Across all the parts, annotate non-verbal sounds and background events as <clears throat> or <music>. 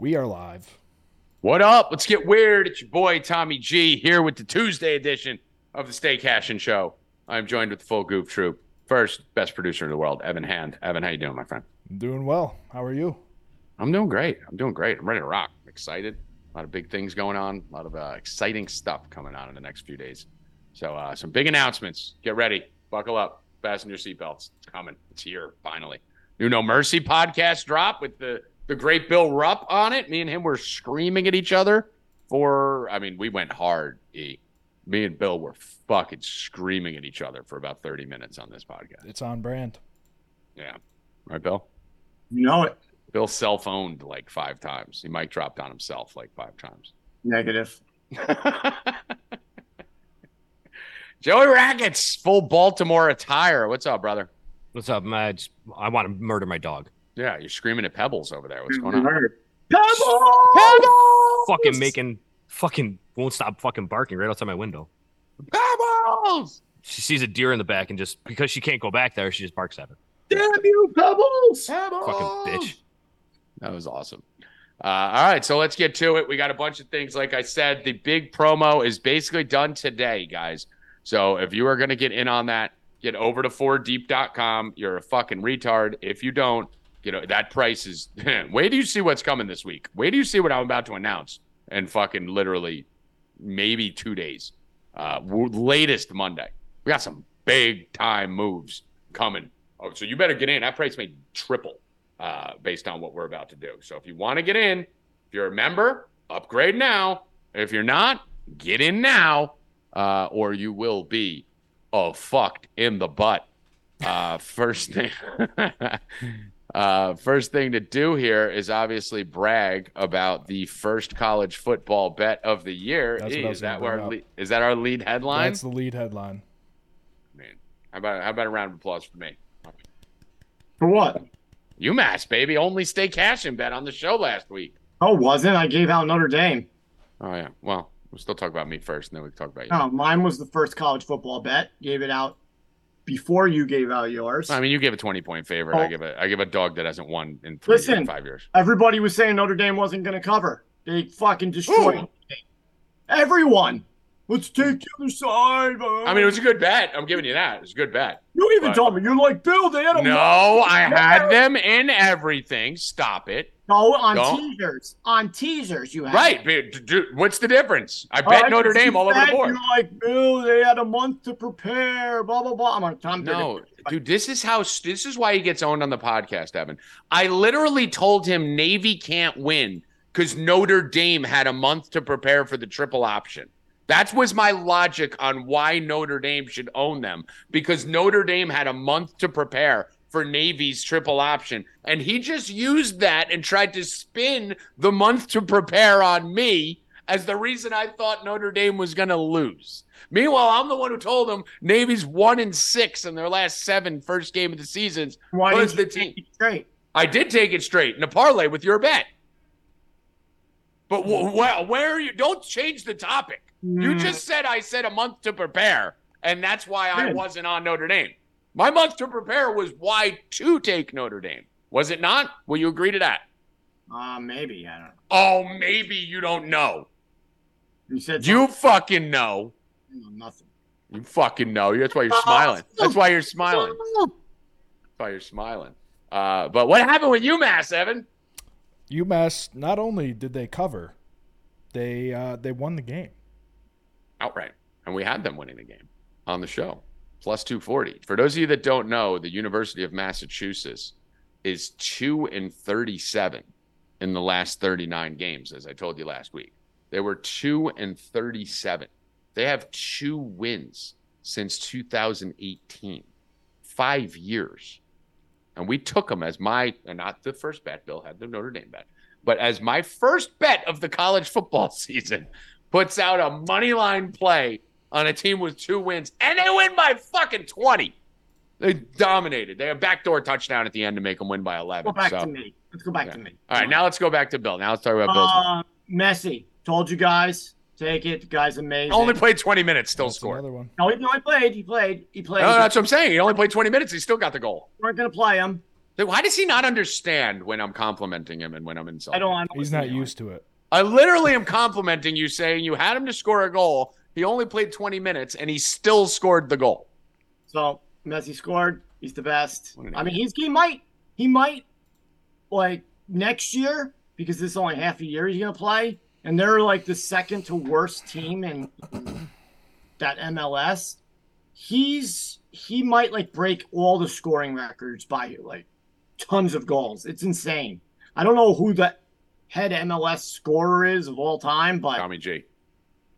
We are live. What up? Let's get weird. It's your boy Tommy G here with the Tuesday edition of the Stay Cashin Show. I'm joined with the full goof troop. First, best producer in the world, Evan Hand. Evan, how you doing, my friend? I'm doing well. How are you? I'm doing great. I'm doing great. I'm ready to rock. I'm excited. A lot of big things going on. A lot of uh, exciting stuff coming on in the next few days. So, uh, some big announcements. Get ready. Buckle up. Fasten your seatbelts. It's coming. It's here finally. New No Mercy podcast drop with the the great Bill Rupp on it. Me and him were screaming at each other for. I mean, we went hard. E. Me and Bill were fucking screaming at each other for about thirty minutes on this podcast. It's on brand. Yeah, right, Bill. You know it. Bill cell phoned like five times. He mic dropped on himself like five times. Negative. <laughs> Joey Rackets, full Baltimore attire. What's up, brother? What's up, man? I, just, I want to murder my dog. Yeah, you're screaming at Pebbles over there. What's going on? Pebbles! Pebbles! Fucking making, fucking won't stop fucking barking right outside my window. Pebbles! She sees a deer in the back and just because she can't go back there, she just barks at it. Damn you, Pebbles! Pebbles! Fucking bitch. That was awesome. Uh, all right, so let's get to it. We got a bunch of things. Like I said, the big promo is basically done today, guys. So if you are going to get in on that, get over to 4deep.com. You're a fucking retard. If you don't, you know, that price is. <laughs> wait do you see what's coming this week. Wait do you see what I'm about to announce and fucking literally maybe two days. Uh, latest Monday. We got some big time moves coming. Oh, so you better get in. That price may triple uh, based on what we're about to do. So if you want to get in, if you're a member, upgrade now. If you're not, get in now, uh, or you will be oh fucked in the butt. Uh, <laughs> first thing, uh, first thing to do here is obviously brag about the first college football bet of the year. That's what I was is that our bring lead, is that our lead headline? That's the lead headline. Man, how about how about a round of applause for me? For what? UMass, baby. Only stay cash and bet on the show last week. Oh, wasn't I gave out Notre Dame? Oh yeah. Well, we'll still talk about me first, and then we can talk about you. No, mine was the first college football bet. Gave it out before you gave out yours. I mean, you gave a twenty point favorite. I Oh. give a I give a dog that hasn't won in three years, Listen. five years. Everybody was saying Notre Dame wasn't going to cover. They fucking destroyed everyone. Let's take the other side. uh. I mean, it was a good bet. I'm giving you that. It was a good bet. you even but- told me you're like Bill. They had a No, I had them in everything. Stop it. No on Don't. teasers. On teasers, you had Right. but d- d- What's the difference? I Oh, bet I Notre Dame all over the board. You're like Bill. They had a month to prepare. Blah blah blah. I'm like Tom. No, dude, this is how this is why he gets owned on the podcast, Evan. I literally told him Navy can't win because Notre Dame had a month to prepare for the triple option. That was my logic on why Notre Dame should own them because Notre Dame had a month to prepare for Navy's triple option. And he just used that and tried to spin the month to prepare on me as the reason I thought Notre Dame was going to lose. Meanwhile, I'm the one who told him Navy's one and six in their last seven first game of the seasons. Why was the team? take it straight? I did take it straight in a parlay with your bet. But wh- wh- where are you? Don't change the topic. You Mm, just said I said a month to prepare, and that's why I wasn't on Notre Dame. My month to prepare was why to take Notre Dame. Was it not? Will you agree to that? uh, maybe I don't know. Oh, maybe you don't know. You said You fucking know. something. No, nothing. You fucking know. That's why you're smiling. That's why you're smiling. That's why you're smiling. Uh, but what happened with UMass, Evan? UMass not only did they cover, they uh, they won the game. outright. And we had them winning the game on the show. Plus 240. For those of you that don't know, the University of Massachusetts is 2 and 37 in the last 39 games, as I told you last week. They were 2 and 37. They have two wins since 2018. Five years. And we took them as my, and not the first bet, Bill had the Notre Dame bet, but as my first bet of the college football <laughs> season puts out a money line play on a team with two wins, and they win by fucking 20. They dominated. They had a backdoor touchdown at the end to make them win by 11. Go back so, to me. Let's go back yeah. to me. all right, now let's go back to Bill. Now let's talk about Bill's. Uh, Messi. Told you guys. Take it. The guy's amazing. only played 20 minutes, still That's scored. another one. no, he, no, he played. He played. He played. No, that's what I'm saying. He only played 20 minutes. He still got the goal. weren't going to play him. Then Why does he not understand when I'm complimenting him and when I'm insulting? I don't. I don't He's not used to it. I literally am complimenting you, saying you had him to score a goal. He only played 20 minutes and he still scored the goal. So Messi scored. He's the best. I mean, he's he might he might like next year because this is only half a year he's gonna play, and they're like the second to worst team in that MLS. He's he might like break all the scoring records by like tons of goals. It's insane. I don't know who the head MLS scorer is of all time, but Tommy G.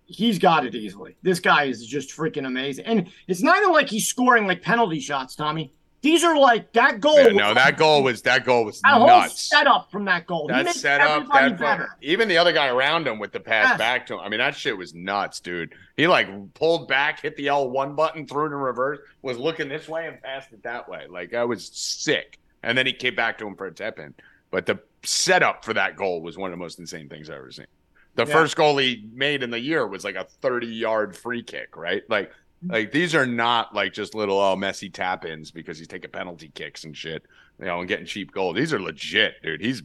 he's got it easily. This guy is just freaking amazing. And it's not even like he's scoring like penalty shots, Tommy. These are like that goal. Yeah, no, that goal was that goal was that whole nuts. setup from that goal. That setup, that even the other guy around him with the pass Yes. back to him. I mean, that shit was nuts, dude. He like pulled back, hit the L one button, threw it in reverse, was looking this way and passed it that way. Like that was sick. And then he came back to him for a tap in. But the setup for that goal was one of the most insane things I've ever seen. The Yeah. first goal he made in the year was like a 30 yard free kick, right? Like mm-hmm. like these are not like just little oh messy tap ins because he's taking penalty kicks and shit, you know, and getting cheap goals. These are legit, dude. He's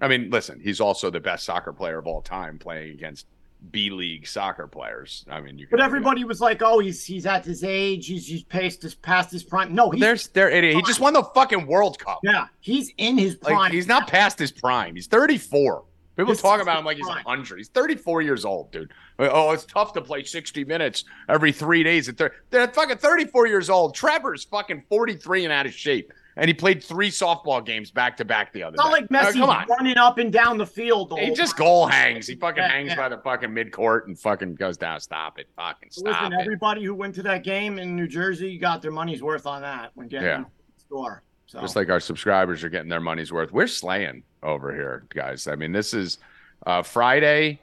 I mean, listen, he's also the best soccer player of all time playing against B League soccer players. I mean, you But everybody was like, "Oh, he's he's at his age. He's he's past his past his prime." No, he's there's there idiot. He just won the fucking World Cup. yeah, he's in his prime. Like he's not past his prime. He's 34. People This talk about him like he's prime. 100. He's 34 years old, dude. Oh, it's tough to play 60 minutes every three days. At thir- They're fucking 34 years old. Trevor's fucking 43 and out of shape. And he played three softball games back to back the other It's not day. like Uh, Messi running up and down the field. The He just time. goal hangs. He fucking Yeah, hangs yeah. by the fucking mid court and fucking goes down. Stop it. Fucking stop Listen, it. everybody who went to that game in New Jersey got their money's worth on that when getting Yeah. the store. So Just like our subscribers are getting their money's worth. We're slaying over here, guys. I mean, this is uh, Friday.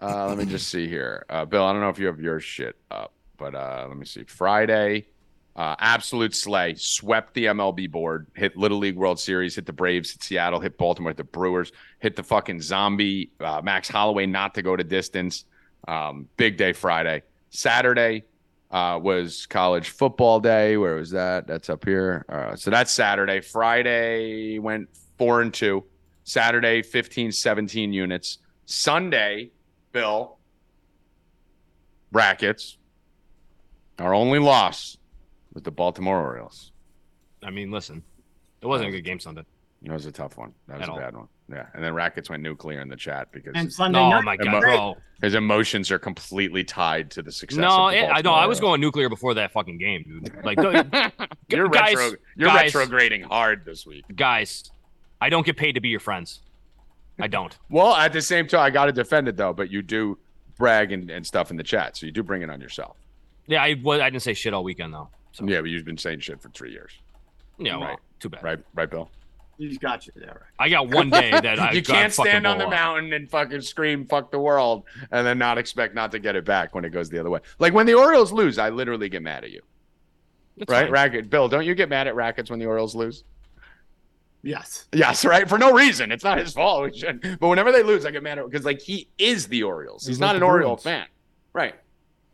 Uh, let me just see here. Uh, Bill, I don't know if you have your shit up, but uh, let me see. Friday, uh, absolute slay. Swept the MLB board, hit Little League World Series, hit the Braves, hit Seattle, hit Baltimore, hit the Brewers, hit the fucking zombie. Uh, Max Holloway not to go to distance. Um, big day Friday. Saturday, uh, was college football day. Where was that? That's up here. Uh, so that's Saturday. Friday went four and two. Saturday, 15, 17 units. Sunday, Bill, brackets. Our only loss was the Baltimore Orioles. I mean, listen, it wasn't a good game Sunday. That was a tough one. That was At a all. bad one. Yeah. And then Rackets went nuclear in the chat because and Sunday No, night, my God, I- bro. his emotions are completely tied to the success. No, of the it, I know. Baltimore I was Orioles. going nuclear before that fucking game, dude. <laughs> Like, don't- you're guys- retro, you're guys- retrograding hard this week. guys, I don't get paid to be your friends. I don't. <laughs> Well, at the same time, I got to defend it though. But you do brag and, and stuff in the chat, so you do bring it on yourself. Yeah, I was. I didn't say shit all weekend though. So Yeah, but you've been saying shit for three years, yeah, well, right. too bad. right? Right, Bill. He's got you there. I got one day that <laughs> I you can't stand on the up. mountain and fucking scream "fuck the world" and then not expect not to get it back when it goes the other way. Like when the Orioles lose, I literally get mad at you, It's right? fine. Racket, Bill, don't you get mad at Rackets when the Orioles lose? Yes. Yes, right. For no reason. It's not his fault. We. <laughs> But whenever they lose, I get mad at because like he is the Orioles. He's, He's not like an the Oriole fan, right?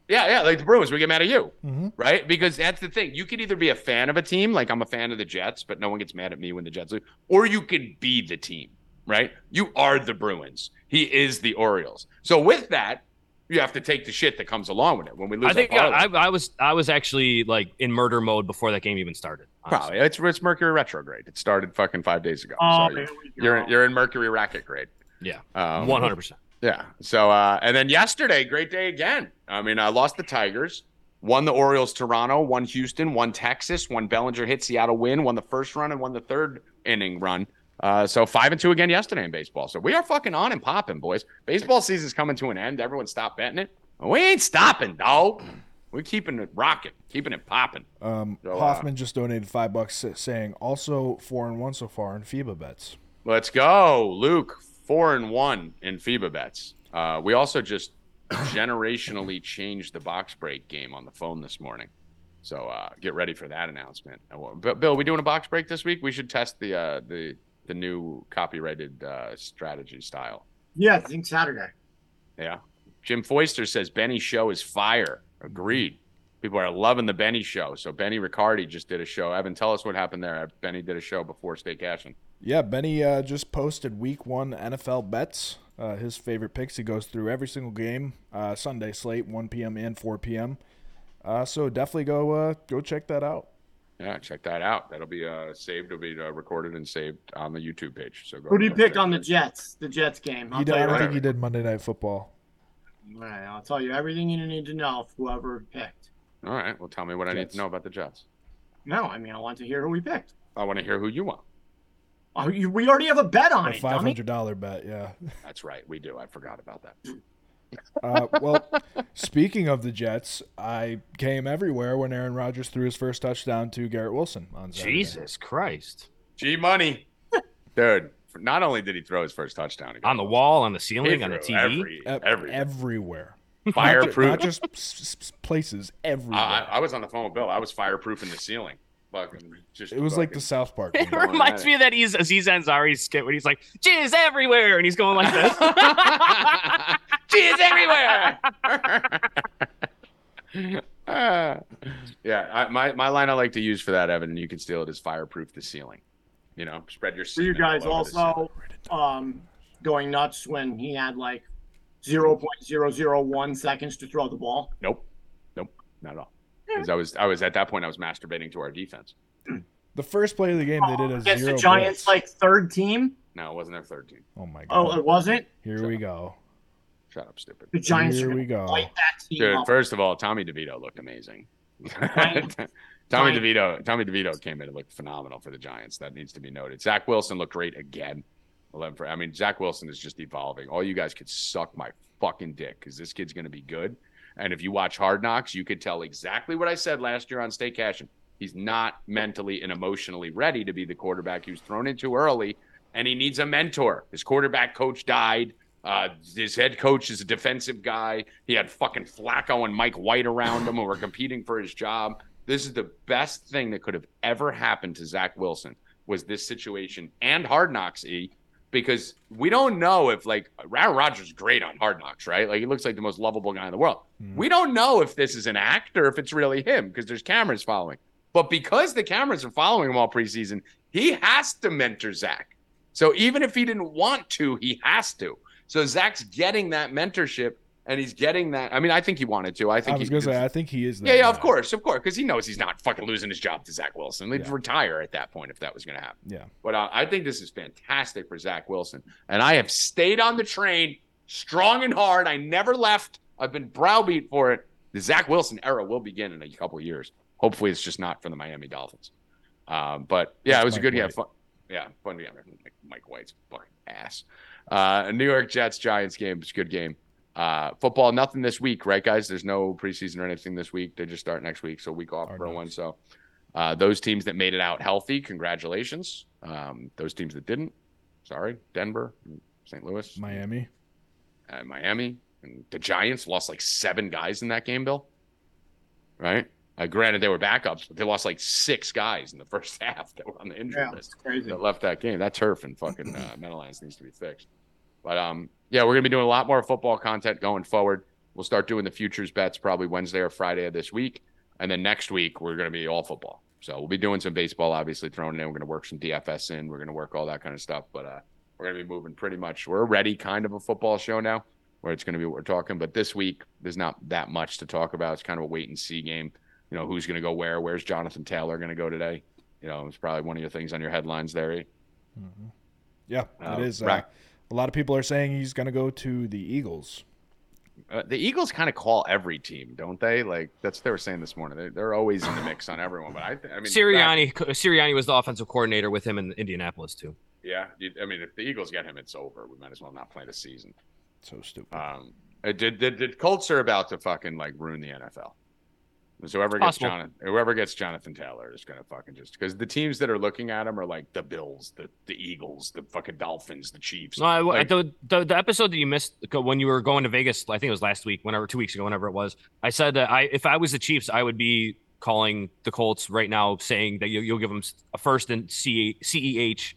Yeah, yeah. Like the Bruins, we get mad at you. hmm right? Because that's the thing. You could either be a fan of a team, like I'm a fan of the Jets, but no one gets mad at me when the Jets lose, or you could be the team, right? You are the Bruins. He is the Orioles. So with that, you have to take the shit that comes along with it. When we lose, I think our I. I, I was. I was actually like in murder mode before that game even started. honestly. probably it's, it's Mercury retrograde. It started fucking five days ago. Oh, so you're, you're you're in Mercury racket grade. Yeah, Um, one hundred percent. Yeah. So uh and then yesterday, great day again. I mean, I lost the Tigers, won the Orioles Toronto, won Houston, won Texas, won Bellinger hit Seattle win, won the first run and won the third inning run. Uh so five and two again yesterday in baseball. So we are fucking on and popping, boys. Baseball season's coming to an end. Everyone stop betting it. We ain't stopping, dog. We're keeping it rocking, keeping it popping. Um, So, uh, Hoffman just donated five bucks, saying also four and one so far in FIBA bets. Let's go, Luke. Four and one in FIBA bets. Uh, we also just generationally <coughs> changed the box break game on the phone this morning. So uh, get ready for that announcement. But Bill, we doing a box break this week? We should test the uh, the the new copyrighted uh, strategy style. Yeah, I think Saturday. Yeah. Jim Foister says Benny's show is fire. Agreed. People are loving the Benny show. So Benny Riccardi just did a show. Evan, tell us what happened there. Benny did a show before Stay Cashing. Yeah, Benny uh, just posted Week One NFL bets. Uh, his favorite picks. He goes through every single game. Uh, Sunday slate, 1 p.m. and 4 p.m. Uh, so definitely go uh, go check that out. Yeah, check that out. That'll be uh, saved. It'll be uh, recorded and saved on the YouTube page. So go. Who do you pick check on the. Jets? The Jets game. I'll He did, tell I don't right. think he did Monday Night Football. All right, I'll tell you everything you need to know. Whoever picked. All right. Well, tell me what I need to know about the Jets. No, I mean I want to hear who we picked. I want to hear who you want. Oh, you, we already have a bet on A it, five dummy. hundred dollar bet. Yeah. That's right. We do. I forgot about that. Uh, well, speaking of the Jets, I came everywhere when Aaron Rodgers threw his first touchdown to Garrett Wilson on Saturday. Jesus Christ. G Money, <laughs> dude. Not only did he throw his first touchdown against On the wall, on the ceiling, on the TV. every, Ev- every everywhere. Fireproof. not just s- s- places. Everywhere. I, I was on the phone with Bill. I was fireproofing the ceiling. Fucking just. it was like the South Park. It reminds me of that Aziz Aziz Ansari skit when he's like, jizz everywhere, and he's going like this. <laughs> <laughs> Jizz everywhere. Uh, <laughs> yeah, I, my my line I like to use for that, Evan, and you can steal it is fireproof the ceiling. You know, spread your. Were you guys over the ceiling. also um, going nuts when he had like 0.001 seconds to throw the ball? Nope, nope, not at all. 'Cause I was I was at that point I was masturbating to our defense. The first play of the game, they did a Against zero the Giants, blitz. like third team. No, it wasn't their third team. oh my oh, god! Oh, it wasn't. Here we go. Shut up, stupid. The Giants Here are we go. that team Dude, up. first of all, Tommy DeVito looked amazing. <laughs> Tommy Fine. DeVito, Tommy DeVito came in and looked phenomenal for the Giants. That needs to be noted. Zach Wilson looked great again. 11 for, I mean, Zach Wilson is just evolving. All you guys could suck my fucking dick because this kid's going to be good. And if you watch Hard Knocks, you could tell exactly what I said last year on Stay Cashing. He's not mentally and emotionally ready to be the quarterback he was thrown into early, and he needs a mentor. His quarterback coach died. Uh, his head coach is a defensive guy. He had fucking Flacco and Mike White around him who were competing for his job. This is the best thing that could have ever happened to Zach Wilson was this situation and Hard Knocks E because we don't know if like Aaron Rodgers is great on Hard Knocks, right? Like he looks like the most lovable guy in the world. Hmm. We don't know if this is an act or if it's really him because there's cameras following. But because the cameras are following him all preseason, he has to mentor Zach. So even if he didn't want to, he has to. So Zach's getting that mentorship and he's getting that. I mean, I think he wanted to. I I think was he, gonna say, I think he is. Yeah, yeah, of course, of course, because he knows he's not fucking losing his job to Zach Wilson. He'd Yeah. retire at that point if that was going to happen. Yeah. But uh, I think this is fantastic for Zach Wilson. And I have stayed on the train strong and hard. I never left. I've been browbeat for it. The Zach Wilson era will begin in a couple of years. Hopefully, it's just not for the Miami Dolphins. Um, but yeah, That's it was a Mike good, yeah, White. fun, yeah, fun game. Mike, Mike White's fucking ass. Uh, New York Jets Giants game. It's a good game. Uh, football, nothing this week, right, guys? There's no preseason or anything this week. They just start next week, so week off Hard for knocks. one. So uh, those teams that made it out healthy, congratulations. Um, those teams that didn't, sorry, Denver, St. Louis, Miami. uh, Miami, and the Giants lost like seven guys in that game, Bill. Right? Uh, granted, they were backups, but they lost like six guys in the <laughs> first half that were on the injury Yeah, list it's crazy. that left that game. That turf and fucking uh, Meadowlands needs to be fixed. But um, yeah, we're gonna be doing a lot more football content going forward. We'll start doing the futures bets probably Wednesday or Friday of this week, and then next week we're gonna be all football. So we'll be doing some baseball, obviously thrown in. We're gonna work some DFS in. We're gonna work all that kind of stuff. But uh, we're gonna be moving pretty much. We're already kind of a football show now, where it's gonna be what we're talking. But this week there's not that much to talk about. It's kind of a wait and see game. You know who's gonna go where? Where's Jonathan Taylor gonna go today? You know, it's probably one of your things on your headlines there. eh? Mhm. Yeah, Uh, it is. Uh, right. A lot of people are saying he's gonna go to the Eagles. Uh, the Eagles kind of call every team, don't they? Like that's what they were saying this morning. They're, they're always in the mix on everyone. But I, th- I mean, Sirianni, Sirianni was the offensive coordinator with him in Indianapolis too. yeah, I mean, if the Eagles get him, it's over. We might as well not play the season. So stupid. Um, uh, did did, did Colts are about to fucking like ruin the NFL? So whoever gets. Jonathan, whoever gets Jonathan Taylor is gonna fucking just because the teams that are looking at him are like the Bills, the the Eagles, the fucking Dolphins, the Chiefs. No, I, Like- the, the the episode that you missed when you were going to Vegas, I think it was last week, whenever two weeks ago, whenever it was. I said that I if I was the Chiefs, I would be calling the Colts right now, saying that you, you'll give them a first and C, CEH,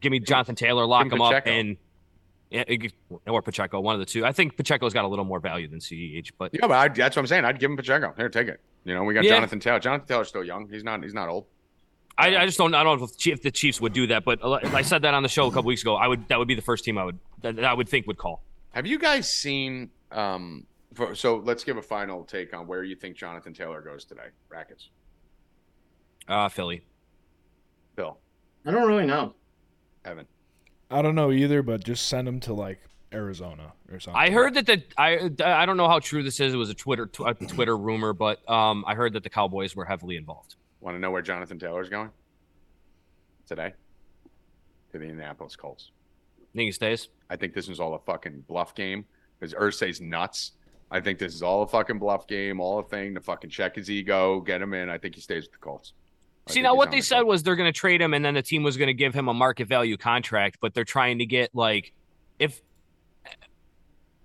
give me Jonathan Taylor, lock him up, and or Pacheco, one of the two. I think Pacheco's got a little more value than Ceh, but Yeah, but I, that's what I'm saying. I'd give him Pacheco. Here, take it. You know, we got Yeah. Jonathan Taylor. Jonathan Taylor's still young. He's not. He's not old. I, I just don't. I don't know if, the Chief- if the Chiefs would do that. But I said that on the show a couple weeks ago. I would. That would be the first team I would. That, that I would think would call. Have you guys seen? Um, for, so let's give a final take on where you think Jonathan Taylor goes today. Rackets, Uh, Philly. Bill, I don't really know. Evan. I don't know either, but just send him to like Arizona or something. I heard that the I I don't know how true this is. It was a Twitter a Twitter <clears throat> rumor, but um, I heard that the Cowboys were heavily involved. Want to know where Jonathan Taylor's going today? To the Indianapolis Colts. Think he stays? I think this is all a fucking bluff game because Irsay's nuts. I think this is all a fucking bluff game, all a thing to fucking check his ego, get him in. I think he stays with the Colts. See now, what they said was they're going to trade him, and then the team was going to give him a market value contract. But they're trying to get like, if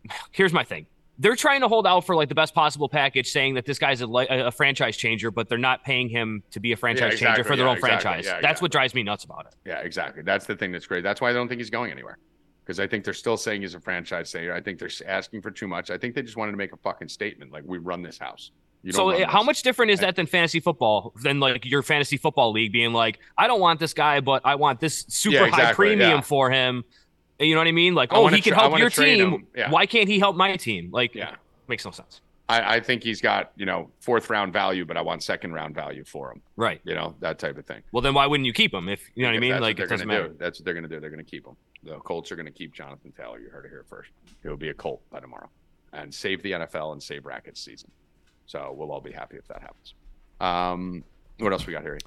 <sighs> here's my thing, they're trying to hold out for like the best possible package, saying that this guy's a, a franchise changer, but they're not paying him to be a franchise changer exactly, for their yeah, own exactly, franchise. yeah, That's what drives me nuts about it. Yeah, exactly. That's the thing that's great. That's why I don't think he's going anywhere. Because I think they're still saying he's a franchise sanger. I think they're asking for too much. I think they just wanted to make a fucking statement, like we run this house. So uh, how this. much different is that than fantasy football? Than like your fantasy football league being like, I don't want this guy, but I want this super Yeah, high premium yeah. for him. You know what I mean? Like, I oh, he can tra- help your team. Yeah. Why can't he help my team? Like, Yeah. makes no sense. I, I think he's got you know fourth round value, but I want second round value for him. Right. You know that type of thing. Well, then why wouldn't you keep him? If you know what I mean? Like, it doesn't matter. do. That's what they're going to do. They're going to keep him. The Colts are going to keep Jonathan Taylor. You heard it here first. It will be a Colt by tomorrow, and save the NFL and save Rackets season. So we'll all be happy if that happens. Um, what else we got here?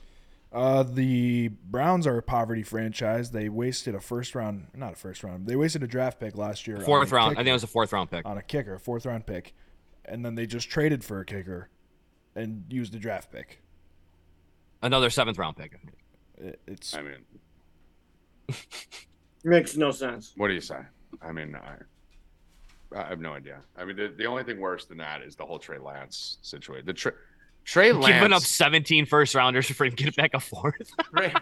Uh, the Browns are a poverty franchise. They wasted a first round, not a first round. They wasted a draft pick last year. Fourth a round. I think it was a fourth round pick. on a kicker, fourth round pick, and then they just traded for a kicker and used the draft pick. Another seventh round pick. It, it's I mean, Makes no sense. what do you say? I mean, I, I have no idea. I mean, the, the only thing worse than that is the whole Trey Lance situation. The Trey, Trey Lance. Giving up 17 first rounders for him to get back a fourth. <laughs> Trey-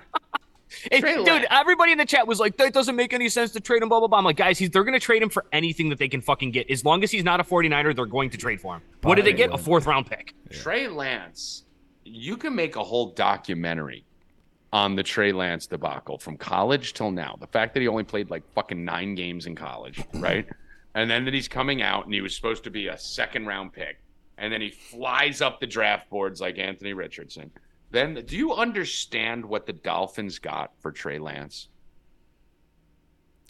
Hey, Trey dude, Lance. everybody in the chat was like, that doesn't make any sense to trade him, blah, blah, blah. I'm like, guys, he's, they're going to trade him for anything that they can fucking get. As long as he's not a 49er, they're going to trade for him. What did they get? A fourth round pick. Trey Lance, you can make a whole documentary on the Trey Lance debacle from college till now. The fact that he only played like fucking nine games in college, right? And then that he's coming out and he was supposed to be a second round pick. And then he flies up the draft boards like Anthony Richardson. Then do you understand what the Dolphins got for Trey Lance?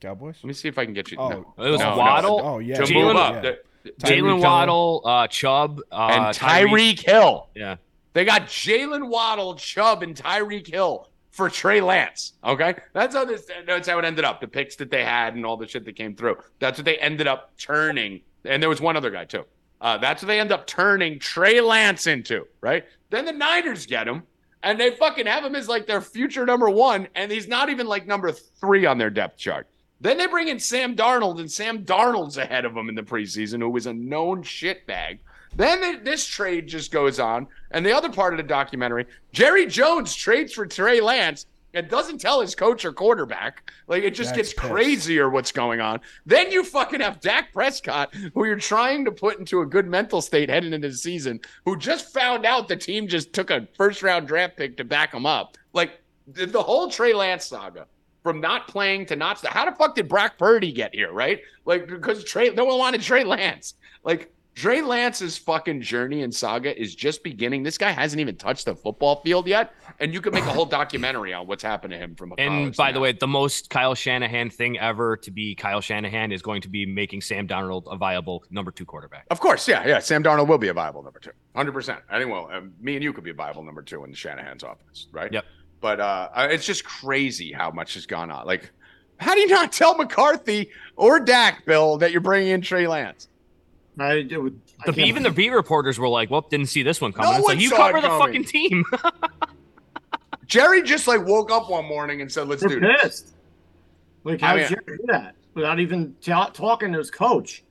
Cowboys. Let me see if I can get you. Oh, no. It was No, no. Waddle, Oh yeah, To Jalen- move up. yeah. The- the- Tyreek Jalen Waddle, uh, Chubb, uh, and Tyreek Hill. Yeah. They got Jalen Waddle, Chubb, and Tyreek Hill for Trey Lance. Okay, that's how this. That's how it ended up. The picks that they had and all the shit that came through. That's what they ended up turning. And there was one other guy too. Uh, that's what they end up turning Trey Lance into. Right. Then the Niners get him, and they fucking have him as like their future number one, and he's not even like number three on their depth chart. Then they bring in Sam Darnold, and Sam Darnold's ahead of him in the preseason, who was a known shitbag. Then this trade just goes on, and the other part of the documentary, Jerry Jones trades for Trey Lance and doesn't tell his coach or quarterback. Like it just Dak's gets pissed. crazier what's going on. Then you fucking have Dak Prescott, who you're trying to put into a good mental state heading into the season, who just found out the team just took a first round draft pick to back him up. Like the, the whole Trey Lance saga. From not playing to not, how the fuck did Brock Purdy get here, right? Like because Trey, no one wanted Trey Lance. Like Trey Lance's fucking journey and saga is just beginning. This guy hasn't even touched the football field yet, and you could make a whole <laughs> documentary on what's happened to him from a And by to the way, the most Kyle Shanahan thing ever to be Kyle Shanahan is going to be making Sam Darnold a viable number two quarterback. Of course, yeah, yeah. Sam Darnold will be a viable number two, hundred percent. Anyway, um, me and you could be a viable number two in Shanahan's offense, right? Yep. But uh, uh, it's just crazy how much has gone on. Like, how do you not tell McCarthy or Dak, Bill, that you're bringing in Trey Lance? I it would. I The, can't- even the beat reporters were like, "Well, didn't see this one coming." No it's like you cover the coming. fucking team. <laughs> Jerry just like woke up one morning and said, "Let's They're do this." pissed. Like I how mean- did you do that without even ta- talking to his coach?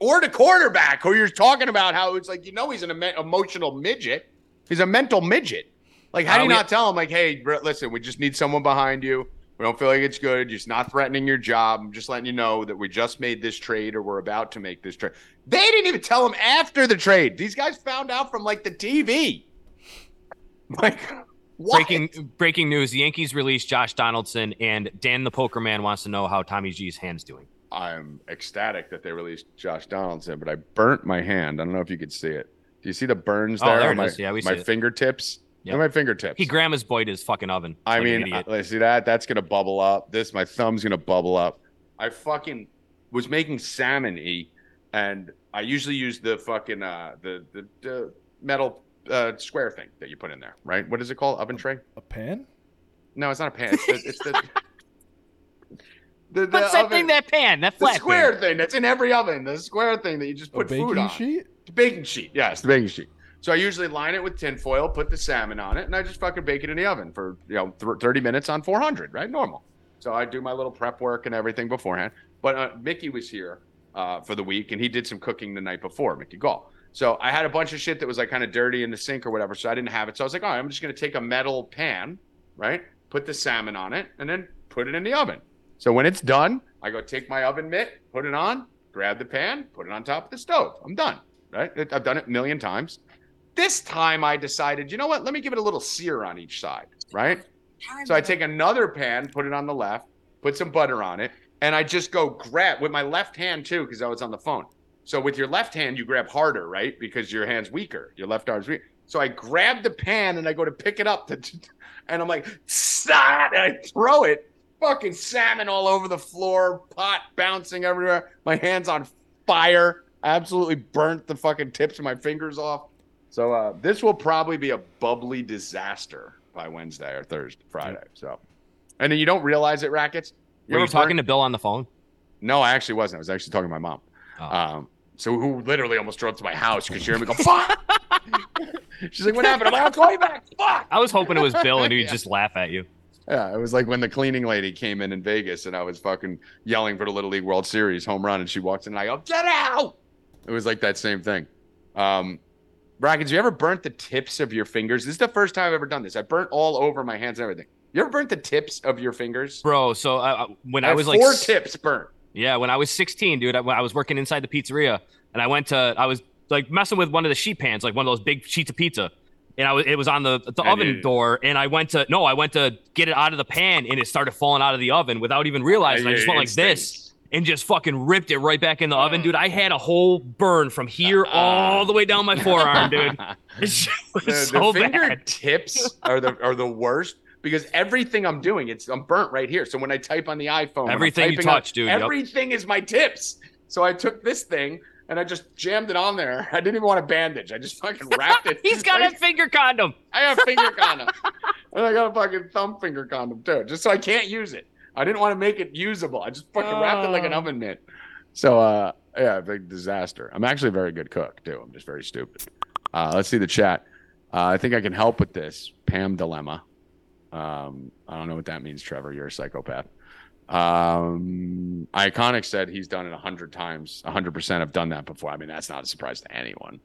or the quarterback who you're talking about how it's like you know he's an emo- emotional midget he's a mental midget like how do Uh, you we- not tell him like hey bro, listen we just need someone behind you We don't feel like it's good. Just not threatening your job. I'm just letting you know that we just made this trade or we're about to make this trade. They didn't even tell him after the trade. These guys found out from like the TV. <laughs> Like what? Breaking breaking news: The Yankees released Josh Donaldson, and Dan the Poker Man wants to know how Tommy G's hand's doing. I'm ecstatic that they released Josh Donaldson, but I burnt my hand. I don't know if you could see it. Do you see the burns Oh, there? there on my, is. Yeah, we my see it. Fingertips. Yep. Look at my fingertips. He grandma's boyed his fucking oven. I like mean, idiot. let's see that. That's gonna bubble up. This, my thumb's gonna bubble up. I fucking was making salmon e, and I usually use the fucking uh the the, the metal uh square thing that you put in there, right? What is it called? Oven tray? A pan? No, it's not a pan. It's the it's the <laughs> the, the What's that oven- thing? That pan? That the flat square pan. thing that's in every oven. The square thing that you just put food baking on. sheet? The baking sheet. Yes, the baking sheet. So I usually line it with tinfoil, put the salmon on it, and I just fucking bake it in the oven for you know th- 30 minutes on 400, right? Normal. So I do my little prep work and everything beforehand. But uh, Mickey was here uh, for the week, and he did some cooking the night before, Mickey Gall. So I had a bunch of shit that was like kind of dirty in the sink or whatever. So I didn't have it. So I was like, all right, I'm just gonna take a metal pan, right? Put the salmon on it, and then put it in the oven. So when it's done, I go take my oven mitt, put it on, grab the pan, put it on top of the stove. I'm done. Right? I've done it a million times. This time I decided, you know what? Let me give it a little sear on each side. Right? So I take another pan, put it on the left, put some butter on it, and I just go grab with my left hand too, because I was on the phone. So with your left hand, you grab harder, right? Because your hand's weaker. Your left arm's weak. So I grab the pan and I go to pick it up, to, <laughs> and I'm like, "Stop!" And I throw it. Fucking salmon all over the floor, pot bouncing everywhere. My hands on fire. Absolutely burnt the fucking tips of my fingers off. So uh, this will probably be a bubbly disaster by Wednesday or Thursday, Friday. So, and then you don't realize it, rackets. Were you talking to Bill on the phone? No, I actually wasn't. I was actually talking to my mom. Oh. Um, so who literally almost drove to my house because she heard me go, fuck. <laughs> She's like, what happened? I'm like, I'll call you back. Fuck. I was hoping it was Bill, and he'd Yeah. just laugh at you. Yeah, it was like when the cleaning lady came in in Vegas and I was fucking yelling for the Little League World Series home run and she walks in and I go, get out. It was like that same thing. Um, Brackens, you ever burnt the tips of your fingers? This is the first time I've ever done this. I burnt all over my hands and everything. You ever burnt the tips of your fingers? Bro, so uh, uh, when I, have was like four tips burnt. Yeah, when I was 16, dude, I, when I was working inside the pizzeria, and I went to, I was like messing with one of the sheet pans, like one of those big sheets of pizza, and I was, it was on the the And oven it- door, and I went to, no, I went to get it out of the pan, and it started falling out of the oven without even realizing. I just went like this and just fucking ripped it right back in the oven, dude. I had a whole burn from here <laughs> all the way down my forearm, dude. <laughs> It was the, so the finger bad. tips are the are the worst because everything I'm doing, it's I'm burnt right here. So when I type on the iPhone, Everything you typing on- touch, dude, yep. everything is my tips. So I took this thing and I just jammed it on there. <laughs> I didn't even want a bandage. I just fucking wrapped it. He's got a finger condom. I have finger condom, and I got a fucking thumb finger condom too, just so I can't use it. I didn't want to make it usable. I just fucking wrapped it like an Oh. oven mitt. So uh, yeah, big disaster. I'm actually a very good cook too. I'm just very stupid. Uh, let's see the chat. Uh, I think I can help with this Pam dilemma. Um, I don't know what that means, Trevor. You're a psychopath. Um, Iconic said he's done it a hundred times. A hundred percent have done that before. I mean, that's not a surprise to anyone,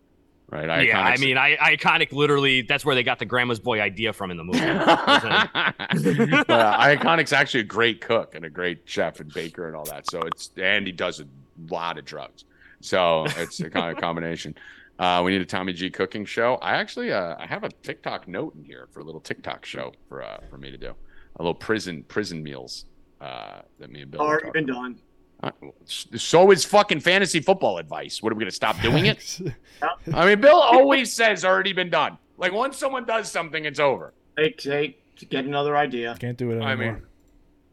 right? yeah, I mean, I iconic literally. That's where they got the grandma's boy idea from in the movie. <laughs> <laughs> uh, Iconic's actually a great cook and a great chef and baker and all that. So it's and he does a lot of drugs. So it's a kind of <laughs> combination. Uh, we need a Tommy G cooking show. I actually uh, I have a TikTok note in here for a little TikTok show for uh, for me to do. A little prison prison meals uh, that me and Bill. were Already talking been done. Uh, So is fucking fantasy football advice. What are we gonna stop doing it? <laughs> I mean, Bill always says already been done. Like once someone does something, it's over. Take, take, to get another idea. Can't do it anymore. I mean,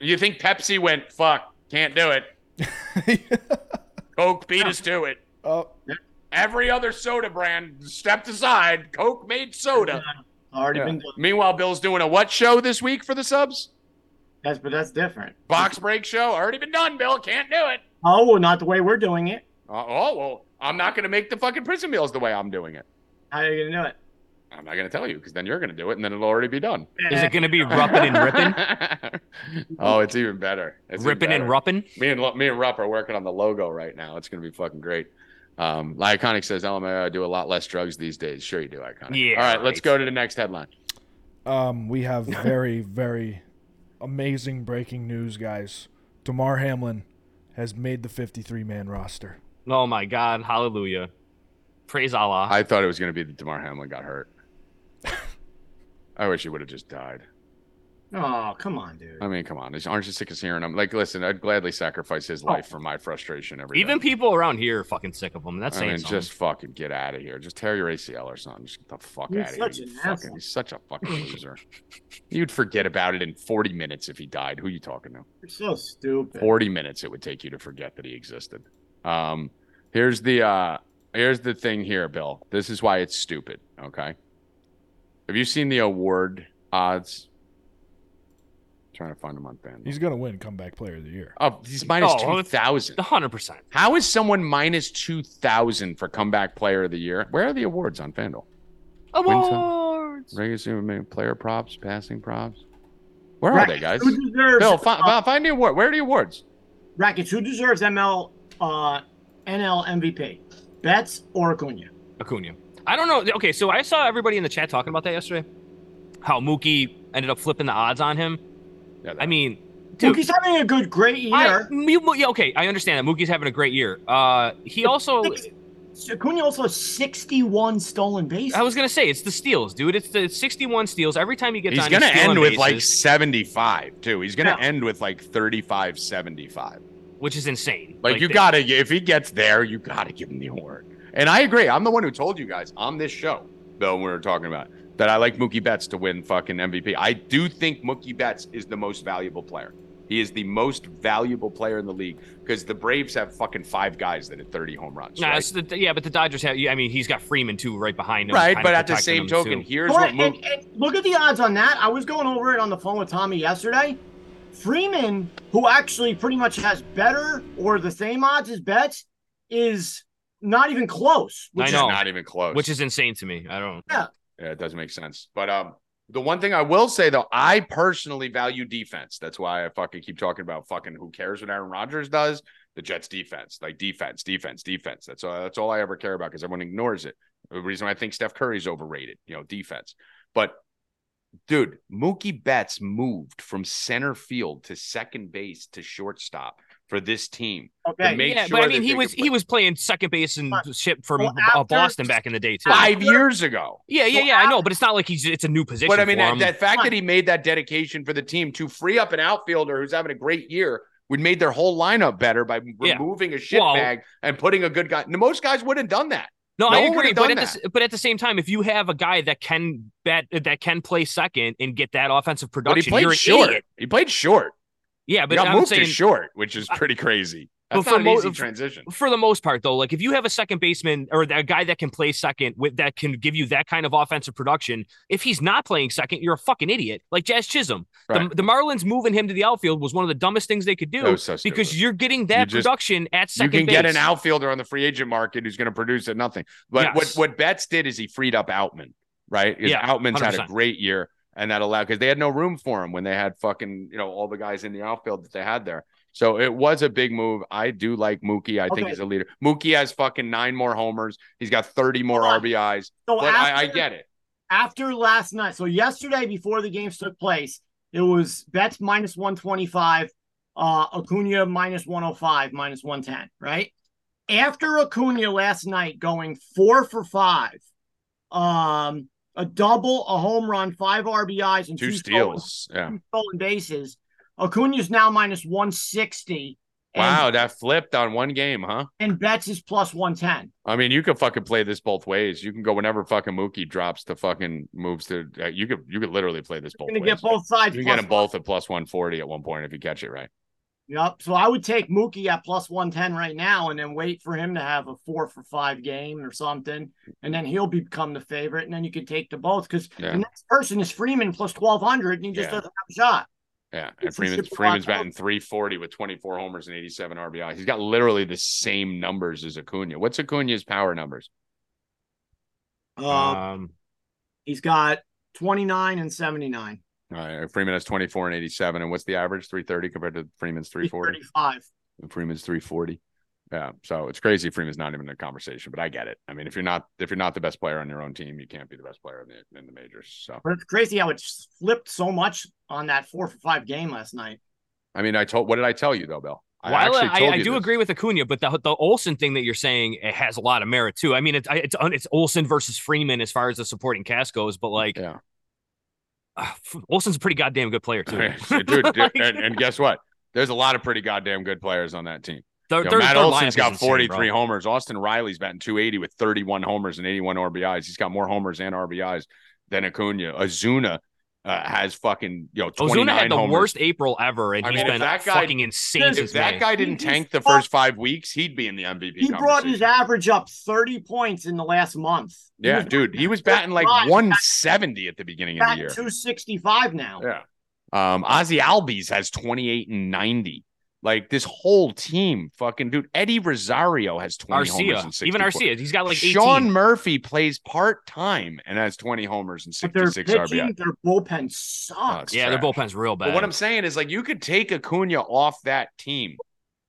you think Pepsi went fuck? Can't do it. <laughs> Coke beat us to it. oh, Every other soda brand stepped aside. Coke made soda. Already Yeah. been done. Meanwhile, Bill's doing a what show this week for the subs? That's but that's different. Box break show. Already been done. Bill can't do it. Oh well, not the way we're doing it. Uh, oh well, I'm not gonna make the fucking prison meals the way I'm doing it. How are you gonna do it? I'm not gonna tell you because then you're gonna do it and then it'll already be done. Is it going to be rupping and ripping? <laughs> oh, it's even better. It's even ripping and better. rupping? Me and Lo- me and Rupp are working on the logo right now. It's gonna be fucking great. Um, Iconic says LMAO I do a lot less drugs these days. Sure you do, Iconic. Yeah, All right, let's go to the next headline. um, we have <laughs> very, very amazing breaking news, guys. Damar Hamlin has made the 53 man roster. Oh my God! Hallelujah! Praise Allah. I thought it was going to be that Damar Hamlin got hurt. <laughs> I wish he would have just died. Oh, come on, dude. I mean, come on. Aren't you sick of hearing him? Like, listen, I'd gladly sacrifice his life for my frustration every day. Even people around here are fucking sick of him. That's I mean, something. just fucking get out of here. Just tear your ACL or something. Just get the fuck He's out of here. such you an fucking- asshole. he's such a fucking <laughs> loser. You'd forget about it in 40 minutes if he died. Who are you talking to? You're so stupid. 40 minutes it would take you to forget that he existed. Um, here's the uh here's the thing here, Bill. This is why it's stupid, okay? Have you seen the award odds? Trying to find him on fan. He's going to win comeback player of the year. Oh, he's minus Oh, 2,000. hundred percent. How is someone minus 2,000 for comeback player of the year? Where are the awards on FanDuel? Awards. Regular season player props, passing props. Where are they, guys? Who deserves, Bill, fi- uh, find the award. Where are the awards? Rackets, who deserves ML uh, NL MVP? Betts or Acuna? Acuna. I don't know. Okay, so I saw everybody in the chat talking about that yesterday. How Mookie ended up flipping the odds on him. Yeah, I mean, dude, Mookie's having a good, great year. Mo- Mo- yeah, okay, I understand that Mookie's having a great year. Uh, he also, Acuna also has 61 stolen bases. I was gonna say, it's the steals, dude. It's the 61 steals every time he gets He's on. going to stealing end with like 75, too. He's going to Yeah. end with like 35, 75. which is insane. Like, you they- got to, if he gets there, you got to give him the award. And I agree. I'm the one who told you guys on this show, Bill, when we were talking about it, that I like Mookie Betts to win fucking MVP. I do think Mookie Betts is the most valuable player. He is the most valuable player in the league because the Braves have fucking five guys that hit 30 home runs. Nah, right? it's the, yeah, but the Dodgers have. I mean, he's got Freeman too, right behind him. Right, but at the same token, too. here's Well, what and, Mookie. and look at the odds on that. I was going over it on the phone with Tommy yesterday. Freeman, who actually pretty much has better or the same odds as Betts, is not even close. I which know. Is, Not even close. which is insane to me. I don't. Yeah, it doesn't make sense. But um, the one thing I will say though, I personally value defense. That's why I fucking keep talking about fucking who cares what Aaron Rodgers does. The Jets defense, like defense, defense, defense. That's all. That's all I ever care about because everyone ignores it. The reason I think Steph Curry's overrated, you know, defense. But dude, Mookie Betts moved from center field to second base to shortstop for this team. okay. to make yeah, sure but I mean, he was play. he was playing second base and But- shit from well, uh, after- Boston back in the day too. five years ago. Yeah, yeah, Well, yeah. I know, but it's not like he's it's a new position. But I mean, for that, him. that fact that he made that dedication for the team to free up an outfielder who's having a great year would made their whole lineup better by Yeah. removing a shit Well- bag and putting a good guy. Most guys wouldn't have done that. No, No I agree, but done at, the, but at the same time, if you have a guy that can bat that can play second and get that offensive But production, he played you're an short. idiot. He played short. Yeah, He but got I'm moved saying to short, which is pretty crazy. But That's for not an mo- easy transition. for the most part, though, like if you have a second baseman or a guy that can play second with that can give you that kind of offensive production, if he's not playing second, you're a fucking idiot. Like Jazz Chisholm, Right. the, the Marlins moving him to the outfield was one of the dumbest things they could do so because you're getting that You just- production at second. You second can base. get an outfielder on the free agent market who's going to produce at nothing. But what Yes. what Betts did is he freed up Outman, right? Yeah, Outman's had a great year, and that allowed because they had no room for him when they had fucking you know all the guys in the outfield that they had there. So it was a big move. I do like Mookie. I think he's a leader. Mookie has fucking nine more homers. He's got thirty more. RBIs. So But after, I, I get it. after last night, so yesterday before the games took place, it was Betts minus 125, uh, Acuna minus 105, minus 110, right? After Acuna last night going four for five, um, a double, a home run, five RBIs, and Two stolen- steals. Yeah. two stolen bases. Acuna's now minus 160. and- Wow, that flipped on one game, huh? And Betts is plus 110. I mean, you could fucking play this both ways. You can go whenever fucking Mookie drops to fucking moves to. Uh, you could you could literally play this both ways. You're going ways. get both sides. You can get them both at plus one forty at one point if you catch it right. Yep. So I would take Mookie at plus 110 right now and then wait for him to have a four for five game or something. And then he'll become the favorite. And then you can take the both because Yeah. the next person is Freeman plus 1200 and he just Yeah. doesn't have a shot. Yeah, and Freeman's Freeman's batting 340 with 24 homers and 87 RBI. He's got literally the same numbers as Acuna. What's Acuna's power numbers? Uh, Um, he's got 29 and 79. All right, uh, Freeman has 24 and 87. And what's the average? 330 compared to Freeman's 340. 335. And Freeman's 340. Yeah. So it's crazy Freeman's not even in the conversation, but I get it. I mean, if you're not if you're not the best player on your own team, you can't be the best player in the in the majors. So But it's crazy how it flipped so much on that four for five game last night. I mean, I told what did I tell you though, Bill? I While actually I, told I you do this. agree with Acuna, but the the Olson thing that you're saying it has a lot of merit too. I mean, it's it's it's Olson versus Freeman as far as the supporting cast goes, but like Yeah. <sighs> uh, Olson's a pretty goddamn good player too. <laughs> <laughs> dude, Like, and, and guess what? There's a lot of pretty goddamn good players on that team. their- You know, Matt Olson's got is insane, 43 homers. Austin Riley's batting 280 with 31 homers and 81 RBIs. He's got more homers and RBIs than Acuna. Azuna uh, has fucking you know 29 Ozuna had the homers. worst April ever, and I he's mean, been that guy- fucking insane If that May. guy didn't He tank the first five weeks, he'd be in the MVP. He brought his average up 30 points in the last month. Yeah, was dude, he was batting like 170 at the beginning of the year. 265 now. Yeah. Um, Ozzie Albies has 28 and 90. Like this whole team, fucking dude. Eddie Rosario has 20 homers and 64. even Arcia, he's got like 18. Sean Murphy plays part time and has 20 homers and But 66 pitching, RBI. their bullpen Oh, sucks. it's yeah, their bullpen's real bad. But what I'm saying is, like, you could take Acuna off that team,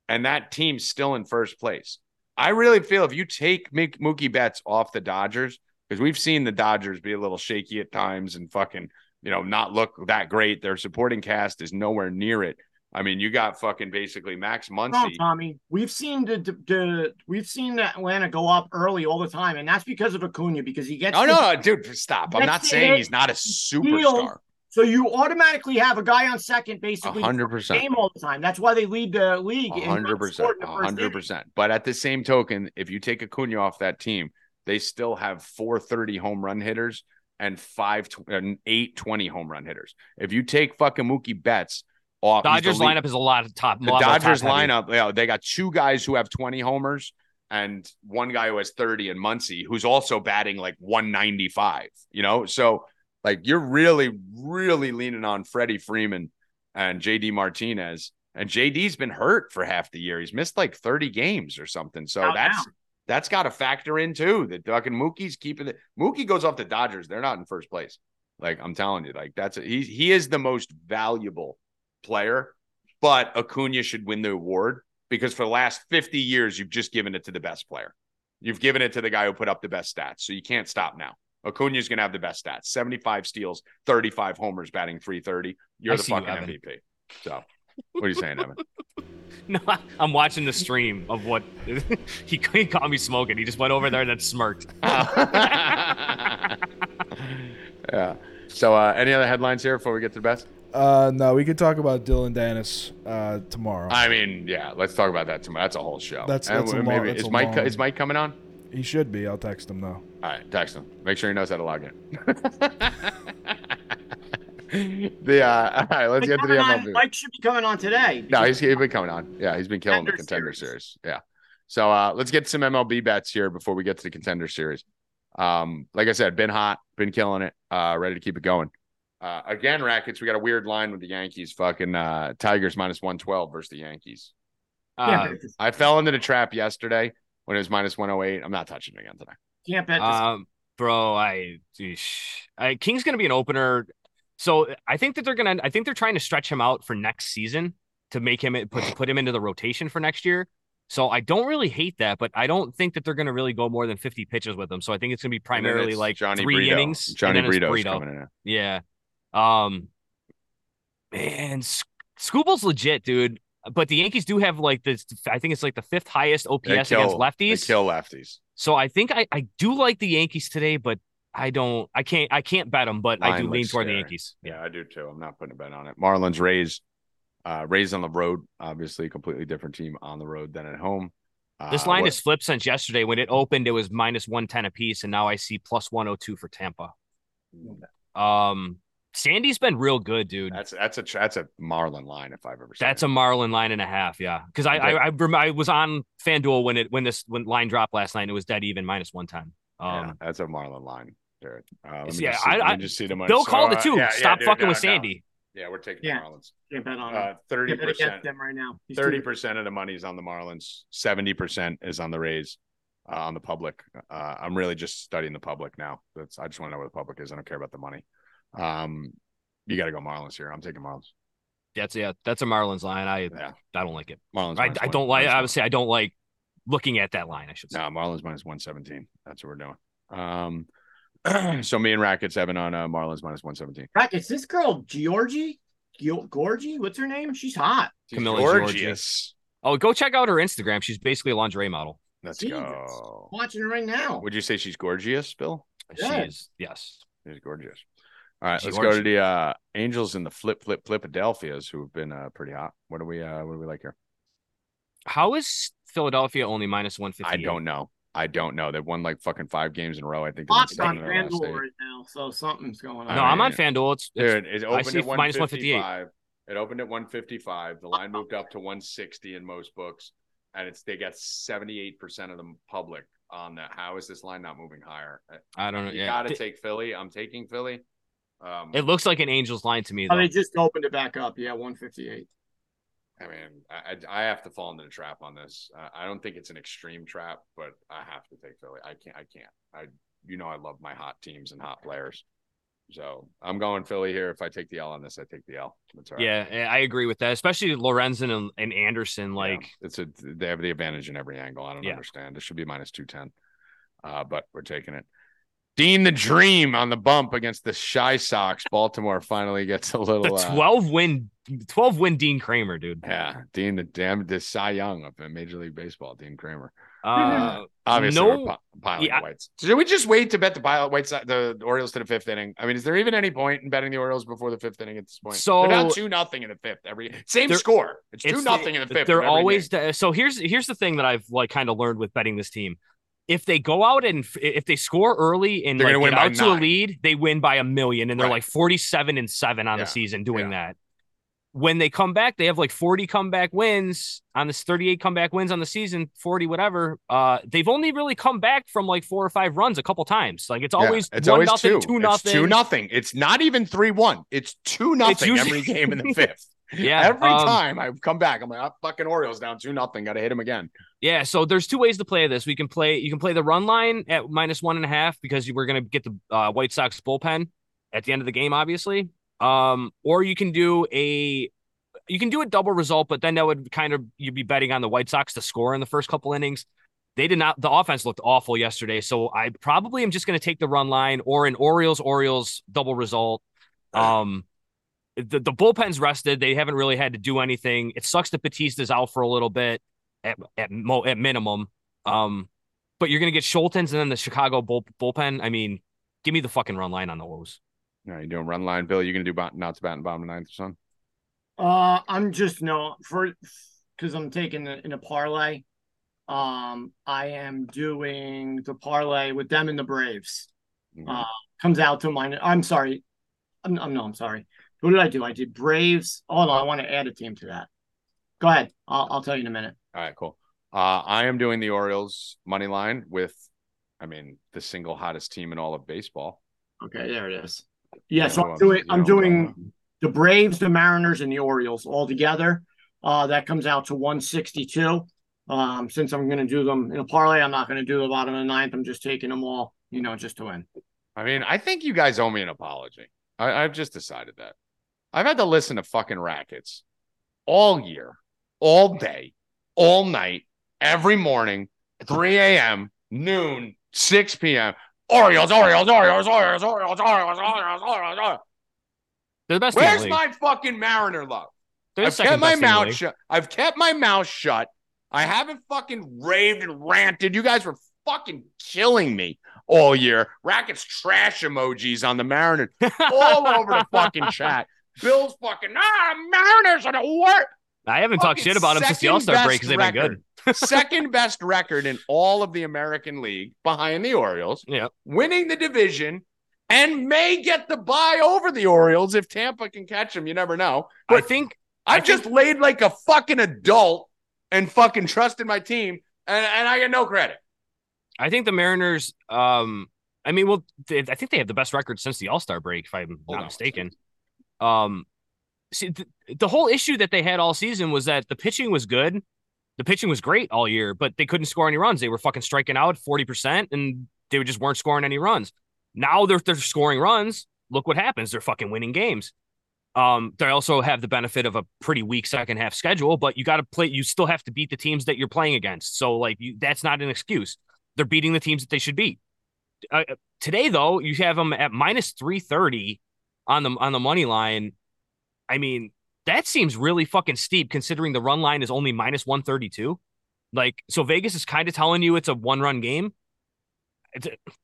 and that team's still in first place. I really feel if you take Mookie Betts off the Dodgers, because we've seen the Dodgers be a little shaky at times and fucking, you know, not look that great. Their supporting cast is nowhere near it. I mean, you got fucking basically Max No, Tommy. We've seen the, the, the we've seen Atlanta go up early all the time, and that's because of Acuna because he gets Oh the- no, dude, stop! I'm not saying he's not a superstar. So you automatically have a guy on second, basically hundred percent. game all the time. That's why they lead the league. Hundred percent, scored in a the first hundred percent. But at the same token, if you take Acuna off that team, they still have four thirty home run hitters and five and eight 20 home run hitters. If you take fucking Mookie Betts off, Dodgers lineup is a lot of top. the Dodgers top-heavy. lineup, you know, they got two guys who have 20 homers and one guy who has 30 and Muncy, who's also batting like 195, you know? So like you're really, really leaning on Freddie Freeman and JD Martinez. And JD's been hurt for half the year. He's missed like 30 games or something. So Out that's now. that's got to factor in too. That fucking Mookie's keeping it. Mookie goes off the Dodgers. They're not in first place. Like I'm telling you, like that's a, he he is the most valuable player, but Acuna should win the award because for the last 50 years you've just given it to the best player. You've given it to the guy who put up the best stats. So you can't stop now. Acuna is going to have the best stats. 75 steals, 35 homers, batting 330. You're I the see you, fucking MVP. So, what are you saying, Evan? <laughs> No, I'm watching the stream of what <laughs> he, he caught me smoking. He just went over there and then smirked. <laughs> yeah. So, uh, any other headlines here before we get to the best? Uh, no, we could talk about Dylan Dennis uh, tomorrow. I mean, yeah, let's talk about that tomorrow. That's a whole show. That's- And that's a maybe long- that's is a Mike long- is Mike coming on? he should be. I'll text him though. All right, text him. Make sure he knows how to log in. <laughs> the uh, all right, let's get to the Coming on- Mike should be coming on today. No, he's, he's been coming on. Yeah, he's been killing the Contender contender series. series. Yeah. So uh, let's get some MLB bets here before we get to the contender series. Um, like I said, been hot, been killing it. Uh, ready to keep it going. Uh, again, rackets. We got a weird line with the Yankees. Fucking uh, Tigers minus one twelve versus the Yankees. Uh, bet this- I fell into the trap yesterday when it was minus one hundred eight. I'm not touching it again today. can't bet this. um, bro, I. I King's gonna be an opener. So I think that they're gonna. I think they're trying to stretch him out for next season to make him put put him into the rotation for next year. So I don't really hate that, but I don't think that they're going to really go more than 50 pitches with him. So I think it's going to be primarily like Jhony three Brito. innings. Jhony then it's Brito's Brito. coming in. Yeah. Um man, S- Skubal's legit, dude. But the Yankees do have like this I think it's like the fifth highest OPS kill, against They lefties. kill lefties. So I think I, I do like the Yankees today, but I don't I can't I can't bet them, but I do lean toward the. Yankees. Yeah, I do too. I'm not putting a bet on it. Marlins Rays, uh, Rays on the road. Obviously, completely different team on the road than at home. This Uh, line what- has flipped since yesterday. When it opened, it was minus 110 apiece, and now I see plus 102 for Tampa. Um Sandy's been real good, dude. That's that's a that's a Marlin line if I've ever seen. That's it. a Marlin line and a half, yeah. Because I, I I I was on FanDuel when it when this when line dropped last night. And it was dead even minus one ten. Um, yeah, that's a Marlin line. Jared. Uh, let me yeah, just see, I- let me I- just see the money. Bill So, called uh, it too. yeah, yeah, Stop dude, fucking no, with no. Sandy. Yeah, we're taking Yeah. the Marlins. Can't bet on Uh. Thirty Can't bet against percent. them right now. Thirty percent of the money is on the Marlins. Seventy percent is on the Rays. Uh, on the public, uh, I'm really just studying the public now. That's I just want to know where the public is. I don't care about the money. Um, you got to go Marlins here. I'm taking Marlins. That's yeah, that's a Marlins line. I Yeah, I don't like it. Marlins. I, I don't like. minus I would say I don't like looking at that line, I should say. No, Marlins minus 117. That's what we're doing. Um, <clears throat> so me and Rackets have been on uh, Marlins minus 117. Rackets, this girl, Georgie, Gio- Gorgie, what's her name? She's hot. Camilla Gorgeous. Oh, go check out her Instagram. She's basically a lingerie model. Let's Jesus. go. Watching her right now. Would you say she's gorgeous, Bill? Yeah. She is, yes. She's gorgeous. All right, She's let's go to the uh, Angels and the Flip Flip Flipadelphias, who have been uh, pretty hot. What do we uh, what do we like here? How is Philadelphia only minus one fifty? I don't know. I don't know. They've won like fucking five games in a row. I think. they've won Fox on seven in their last FanDuel right now, so something's going on. No, I I'm on mean, FanDuel. It's, it's Dude, it I opened see at minus 158. 155. It opened at 155. The line moved up to 160 in most books, and it's they got 78 percent of the public on that. How is this line not moving higher? I don't know. You Yeah, got to take Philly. I'm taking Philly. Um, it looks like an Angels line to me. Oh, Though. they just opened it back up. Yeah, 158. I mean, I, I I have to fall into the trap on this. Uh, I don't think it's an extreme trap, but I have to take Philly. I can't. I can't. I you know I love my hot teams and hot players, so I'm going Philly here. If I take the L on this, I take the L. That's all right. yeah, I agree with that. Especially Lorenzen and, and Anderson. Yeah, Like, it's a they have the advantage in every angle. I don't Yeah. understand. It should be minus two ten, uh, but we're taking it. Dean the Dream on the bump against the Shy Sox. Baltimore finally gets a little. the uh, 12 win, 12 win Dean Kremer, dude. yeah, Dean the damn the Cy Young of Major League Baseball. Dean Kremer. Uh, <laughs> Obviously, No- we're pi- yeah. Whites. Should we just wait to bet the pilot whites the Orioles to the fifth inning? I mean, is there even any point in betting the Orioles before the fifth inning at this point? So- they're down two nothing in the fifth. Every same score. It's two nothing in the fifth. They're always so. Here's here's the thing that I've like kind of learned with betting this team. If they go out and if they score early and They're like get out to a lead, they win by a million, and they're Right. like forty-seven and seven on Yeah, the season doing yeah. that. When they come back, they have like forty comeback wins on this thirty-eight comeback wins on the season, forty whatever. Uh, they've only really come back from like four or five runs a couple times. Like it's Yeah, always it's one always nothing, two. two It's nothing, two nothing. It's not even three one. It's two nothing usually- every game in the <laughs> fifth. Yeah, every um, time I come back, I'm like, oh, fucking Orioles down two nothing. Got to hit him again. Yeah, so there's two ways to play this. We can play you can play the run line at minus one and a half because you- we're gonna get the uh, White Sox bullpen at the end of the game, obviously. Um, or you can do a you can do a double result, but then that would kind of you'd be betting on the White Sox to score in the first couple innings. They did not. The offense looked awful yesterday, so I probably am just going to take the run line or an Orioles Orioles double result. Um, the the bullpen's rested. They haven't really had to do anything. It sucks that Bautista's out for a little bit at at mo at minimum. Um, but you're gonna get Schultens and then the Chicago bull, bullpen. I mean, give me the fucking run line on the O's. All right, you doing run line, Bill? You're gonna do bot, not to bat and bottom of the ninth or something? Uh, I'm just no for because I'm taking it in a parlay. Um, I am doing the parlay with them and the Braves. Okay. Uh, comes out to mine. I'm sorry. I'm, I'm no. I'm sorry. What did I do? I did Braves. Oh no, I want to add a team to that. Go ahead. I'll, I'll tell you in a minute. All right, cool. Uh, I am doing the Orioles money line with, I mean, the single hottest team in all of baseball. Okay, there it is. Yeah, Yeah, so I'm doing I'm know, doing the Braves, the Mariners, and the Orioles all together. Uh, that comes out to 162. Um, since I'm going to do them in a parlay, I'm not going to do the bottom of the ninth. I'm just taking them all, you know, just to win. I mean, I think you guys owe me an apology. I, I've just decided that. I've had to listen to fucking rackets all year, all day, all night, every morning, 3 a.m., noon, 6 p.m. Orioles, Orioles, Orioles, Orioles, Orioles, Orioles, Orioles, Orioles, Orioles. They're the best. team in the Where's my fucking Mariner love? They're I've kept my best team in the mouth shut. I've kept my mouth shut. I haven't fucking raved and ranted. You guys were fucking killing me all year. Rackets trash emojis on the Mariners <laughs> all over the fucking chat. Bill's fucking ah Mariners are the worst. I haven't talked shit about them since the All Star break because they've been good. <laughs> Second best record in all of the American League behind the Orioles. Yeah. Winning the division and may get the buy over the Orioles if Tampa can catch them. You never know. But I think I, I just laid like a fucking adult and fucking trusted my team, and, and I get no credit. I think the Mariners. Um, I mean, well, they, I think they have the best record since the All Star break, if I'm Hold not on. mistaken. Um, see, the, the whole issue that they had all season was that the pitching was good, the pitching was great all year, but they couldn't score any runs. They were fucking striking out forty percent, and they just weren't scoring any runs. Now they're they're scoring runs. Look what happens. They're fucking winning games. Um, they also have the benefit of a pretty weak second half schedule, but you got to play. You still have to beat the teams that you're playing against. So like you, that's not an excuse. They're beating the teams that they should beat. Uh, today though, you have them at minus three thirty on the on the money line. I mean, that seems really fucking steep considering the run line is only minus one thirty two. Like, so Vegas is kind of telling you it's a one run game.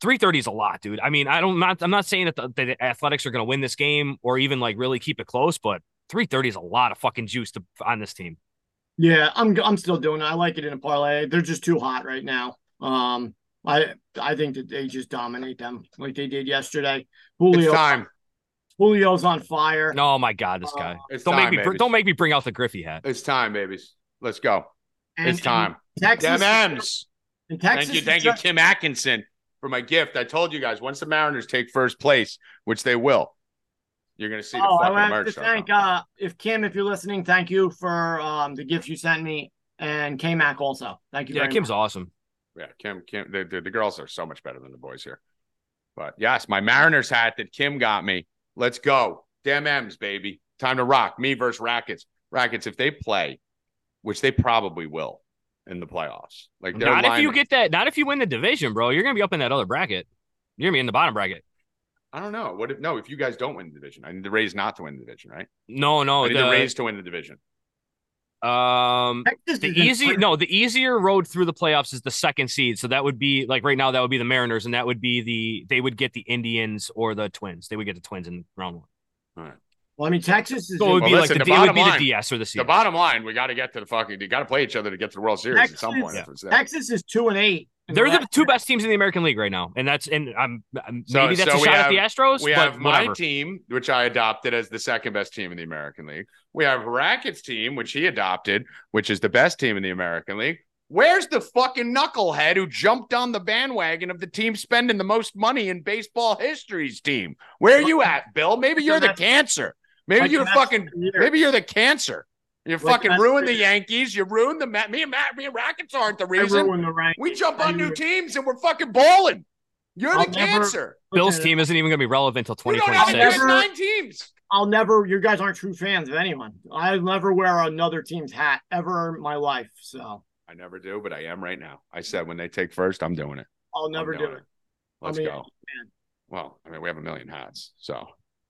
330 is a lot, dude. I mean, I don't not I'm not saying that the, the Athletics are going to win this game or even like really keep it close, but 330 is a lot of fucking juice to, on this team. Yeah, I'm I'm still doing it. I like it in a parlay. They're just too hot right now. Um, I I think that they just dominate them like they did yesterday. Julio, It's time. Julio's on fire. Oh my god, this Uh, guy! It's don't time, make me babies. don't make me bring out the Griffey hat. It's time, babies. Let's go. And- it's time. and Texas, Damn M's. Texas Thank you, thank you, just- Kim Atkinson, for my gift. I told you guys once the Mariners take first place, which they will, you're gonna see the Oh, I fucking have merch. to thank uh if Kim, if you're listening, thank you for um the gift you sent me and K Mac also. Thank you. Yeah, very Kim's much. awesome. Yeah, Kim, Kim, the, the, the girls are so much better than the boys here. But yes, my Mariners hat that Kim got me. Let's go. Damn M's, baby. Time to rock. Me versus Rackets. Rackets, if they play, which they probably will in the playoffs. Like Not if you get that. Not if you win the division, bro. You're gonna be up in that other bracket. You're gonna be in the bottom bracket. I don't know. What if no, if you guys don't win the division, I need the Rays not to win the division, right? No, no. I need the, The, Rays to win the division. Um, Texas the easy first. no, the easier road through the playoffs is the second seed. So that would be like right now that would be the Mariners, and that would be the they would get the Indians or the Twins. They would get the Twins in round one. All right. Well, I mean, Texas is So it in- would be Well, like the, the would bottom be line- the DS or the C. The bottom line, we got to get to the fucking. You got to play each other to get to the World Series at some point. Yeah. if it's there. Texas is two and eight. In They're the two best teams in the American League right now, and that's and I'm, I'm So- maybe that's so a shot have- at the Astros. We but have my whatever. team, which I adopted as the second best team in the American League. We have Racket's team, which he adopted, which is the best team in the American League. Where's the fucking knucklehead who jumped on the bandwagon of the team spending the most money in baseball history's team? Where are you at, Bill? Maybe you're the cancer. Maybe you're fucking. Maybe you're the cancer. You Like fucking the ruined the Yankees. You ruined the Met. Me and Matt, me and Rackets aren't the reason. ruined the rank. We jump I on new teams and we're fucking balling. You're I'll the never- cancer. Bill's team isn't even going to be relevant until We don't have 2026. Never- nine teams. I'll never. You guys aren't true fans of anyone. I'll never wear another team's hat ever in my life. So I never do, but I am right now. I said when they take first, I'm doing it. I'll never do doing it. Let's I mean, go. man. Well, I mean, we have a million hats, so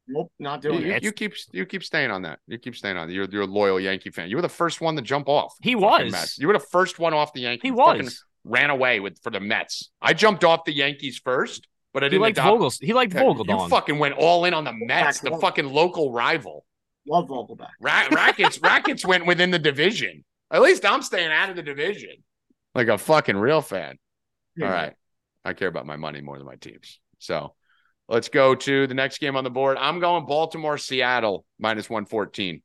Nope, not you, doing you- it. you keep you keep staying on that. You keep staying on. it. You're you're a loyal Yankee fan. You were the first one to jump off. He was. Mets. You were the first one off the Yankees. He fucking was. ran away with for the Mets. I jumped off the Yankees first, but I He didn't liked adopt. Vogel. He liked Yeah, Vogel. You fucking went all in on the Mets, the Vogelbach. fucking local rival. Love Vogelbach. Ra- rackets <laughs> rackets went within the division. At least I'm staying out of the division, like a fucking real fan. All right, I care about my money more than my teams. So let's go to the next game on the board. I'm going Baltimore Seattle minus one fourteen.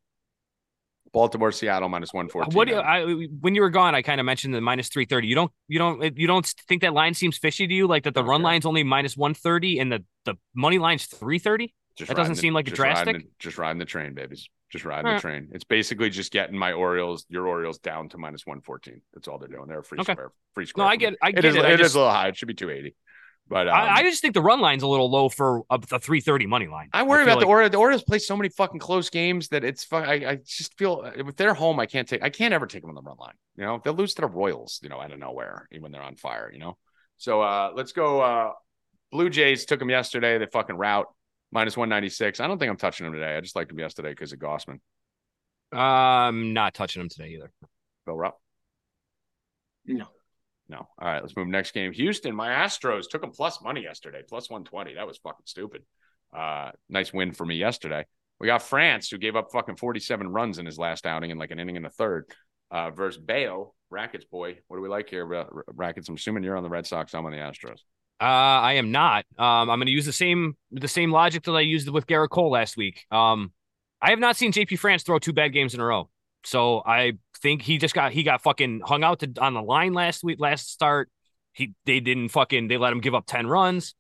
Baltimore Seattle minus one fourteen. What do you, I, when you were gone, I kind of mentioned the minus three thirty. You don't, you don't, you don't think that line seems fishy to you? Like that the run care. line's only minus one thirty and the the money line's three thirty. Just That doesn't the- seem like a just riding drastic- the- just riding the train, babies. Just riding the train. It's basically just getting my Orioles, your Orioles, down to minus one fourteen. That's all they're doing. They're a free Okay. square, free square. No, I get, I It get is. it. I It is just, a little high. It should be two eighty. But um, I, I just think the run line's a little low for a, a three thirty money line. I worry feel about the like- Orioles. The Orioles play so many fucking close games that it's. I, I just feel if they're home, I can't take. I can't ever take them on the run line. You know, they'll lose to the Royals. You know, out of nowhere, even when they're on fire. You know. So uh let's go. uh Blue Jays took them yesterday. They fucking route minus one ninety six. I don't think I'm touching them today. I just liked them yesterday because of Gausman. I'm not touching them today either. Bill Rupp. No. No. All right, let's move next game. Houston, my Astros took them plus money yesterday, plus 120. That was fucking stupid. Uh, nice win for me yesterday. We got France, who gave up fucking 47 runs in his last outing in like an inning and a third, uh, versus Bello, Rackets boy. What do we like here, Ra- Rackets? I'm assuming you're on the Red Sox. I'm on the Astros. Uh, I am not. Um, I'm going to use the same the same logic that I used with Gerrit Cole last week. Um, I have not seen JP France throw two bad games in a row, so I think he just got he got fucking hung out to, on the line last week last start. He they didn't fucking they let him give up ten runs.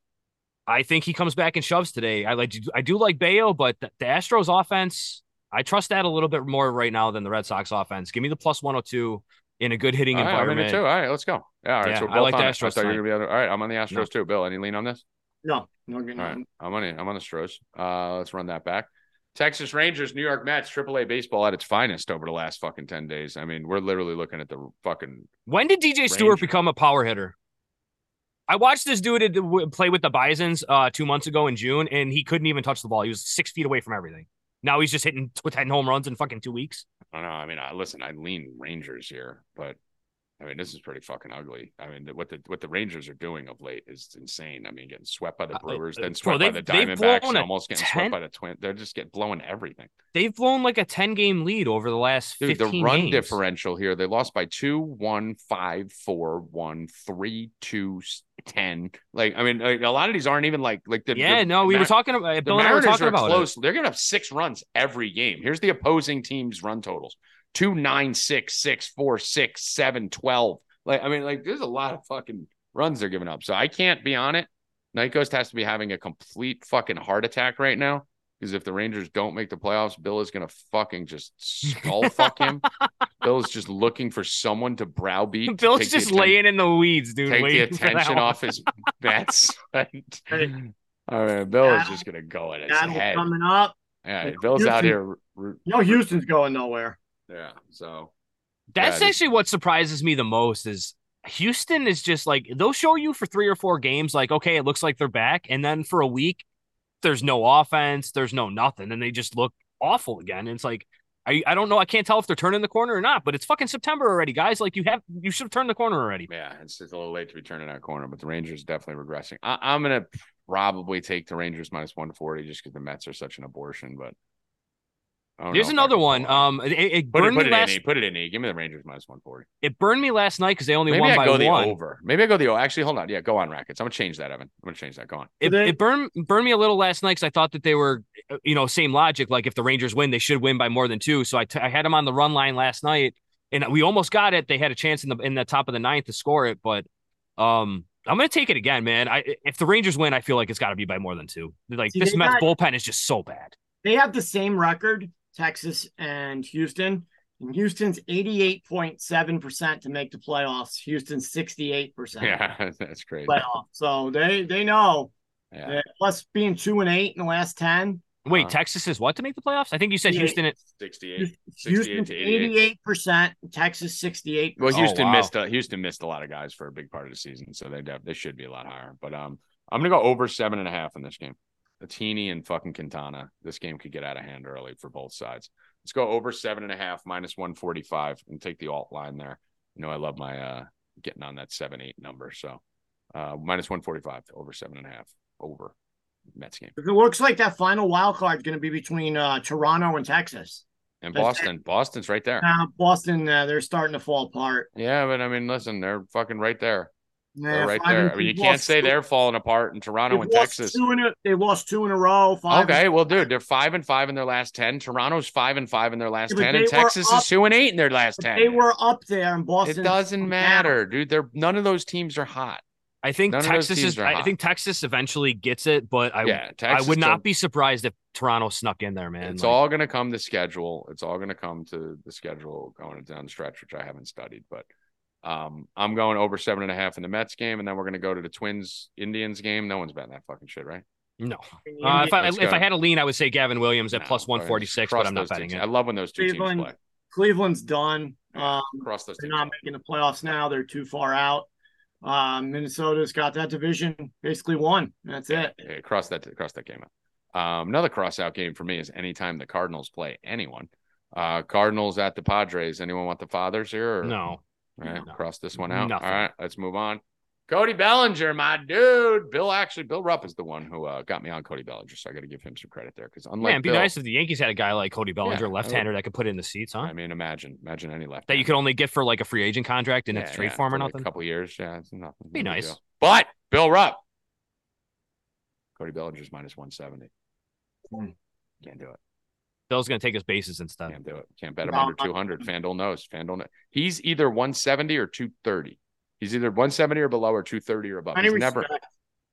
I think he comes back and shoves today. I like I do like Bello, but the, the Astros offense I trust that a little bit more right now than the Red Sox offense. Give me the plus 102 in a good hitting All right, I'm in environment. it too. All right, let's go. Yeah, all right. Yeah, so I both like the on it. I Astros thought you were tonight. gonna be on- All right, I'm on the Astros No. too. Bill, any lean on this? No. No. no. All right, I'm on it. I'm on the Stros. Uh, let's run that back. Texas Rangers, New York Mets, AAA baseball at its finest over the last fucking 10 days. I mean, we're literally looking at the fucking. When did DJ Stewart Ranger. become a power hitter? I watched this dude play with the Bisons uh, two months ago in June, and he couldn't even touch the ball. He was six feet away from everything. Now he's just hitting tw- 10 home runs in fucking two weeks. I don't know. I mean, I, listen, I lean Rangers here, but I mean, this is pretty fucking ugly. I mean, what the what the Rangers are doing of late is insane. I mean, getting swept by the Uh, Brewers, uh, then bro, swept by the Diamondbacks, and almost getting 10 swept by the Twins. They're just getting blowing everything. They've blown like a 10 game lead over the last Dude, 15 the run games. differential here, they lost by two, one, five, four, one, three, two, ten. Like, I mean, like, a lot of these aren't even like like the Yeah, the, no, we Ma- were talking about the Bill and I were Mariners talking are about close. it. They're gonna have six runs every game. Here's the opposing team's run totals: two, nine, six, six, four, six, seven, twelve. Like, I mean, like, there's a lot of fucking runs they're giving up. So I can't be on it. Night Ghost has to be having a complete fucking heart attack right now. Because if the Rangers don't make the playoffs, Bill is gonna fucking just skull fuck him. <laughs> Bill is just looking for someone to browbeat. to <laughs> Bill's take just atten- laying in the weeds, dude. take the waiting for that attention off his <laughs> bets. Hey. All right, Bill is just gonna go in his Battle head. coming up. Yeah, Like, Bill's out here. r- r- You know, Houston's going nowhere. Yeah, so That's actually what surprises me the most is Houston is just like they'll show you for three or four games, like, okay, it looks like they're back. And then for a week, there's no offense, there's no nothing, and they just look awful again. And it's like I, I don't know. I can't tell if they're turning the corner or not, but it's fucking September already, guys. Like you have you should have turned the corner already. yeah, it's, it's a little late to be turning that corner, but the Rangers definitely regressing. I, I'm gonna probably take the Rangers minus one forty just because the Mets are such an abortion. But There's know another one. pull. Um, it, it put it, burned put me it last. in. E. Put it in. E. Give me the Rangers minus one forty. It burned me last night because they only Maybe won I by go the one. over. Maybe I go the over. Actually, hold on. Yeah, go on Rackets. I'm gonna change that, Evan. I'm gonna change that. Go on. It, They- it burned burned me a little last night because I thought that they were, you know, same logic. Like if the Rangers win, they should win by more than two. So I, t- I had them on the run line last night, and we almost got it. They had a chance in the in the top of the ninth to score it, but um, I'm gonna take it again, man. I if the Rangers win, I feel like it's got to be by more than two. Like See, this Mets got- bullpen is just so bad. They have the same record, Texas and Houston. And Houston's 88.7% to make the playoffs. Houston's 68% Yeah, <laughs> that's crazy. playoff. So they they know. Yeah. that plus being two and eight in the last 10. Wait, Uh, Texas is what to make the playoffs? I think you said Houston. At, 68. 68 Houston's to 88. 88%, Texas 68 Well, Oh, Houston wow. missed a, Houston missed a lot of guys for a big part of the season, so they def- they should be a lot higher. But um, I'm gonna go over seven and a half in this game. Atini and fucking Quintana. This game could get out of hand early for both sides. Let's go over seven and a half minus one forty five and take the alt line there. You know I love my uh getting on that seven eight number. So uh minus one forty five over seven and a half over Mets game It looks like that final wild card is going to be between uh, Toronto and Texas. and That's- Boston. Boston's right there. Now, Boston, uh, they're starting to fall apart. Yeah, but I mean, listen, they're fucking right there. They're right there. I mean, you can't say two- they're falling apart in Toronto they've and Texas. Two in a, they lost two in a row. Five Okay, well, dude, they're five and five in their last ten. Toronto's five and five in their last Yeah, ten, and Texas up- is two and eight in their last ten. They were up there, in Boston. it doesn't matter, dude. They're none of those teams are hot. I think None Texas is. I hot. think Texas eventually gets it, but I yeah, I would not still- be surprised if Toronto snuck in there, man. It's Like, all going to come to schedule. It's all going to come to the schedule going down the stretch, which I haven't studied. But um, I'm going over seven and a half in the Mets game, and then we're going to go to the Twins Indians game. No one's betting that fucking shit, right? no. Uh, if I Let's if go. I had a lean, I would say Gavin Williams at No, one forty six, but I'm not betting teams. it. I love when those two Cleveland- teams play. Cleveland's done. Yeah, Um, cross those they're teams. not off. making the playoffs now. They're too far out. Um, Minnesota's got that division basically won. That's it. Yeah, cross that cross that game out. Um, another cross out game for me is anytime the Cardinals play anyone. Uh, Cardinals at the Padres. Anyone want the fathers here? Or, No, All right, No. cross this one out. Nothing. All right, let's move on. Cody Bellinger, my dude. Bill actually, Bill Rupp is the one who uh, got me on Cody Bellinger, so I got to give him some credit there because unlike man, it'd be Bill, nice if the Yankees had a guy like Cody Bellinger, I would- left-hander that could put in the seats, huh? I mean, imagine, imagine any left that you could only get for like a free agent contract and have to trade for him or like nothing. A couple years, yeah, it's nothing. Be no nice. deal. But Bill Rupp, Cody Bellinger's minus one seventy. Hmm. Can't do it. Bill's gonna take his bases instead. Can't do it. Can't bet him No, under 200. FanDuel knows. FanDuel knows. He's either 170 or 230. He's either 170 or below or 230 or above. He's never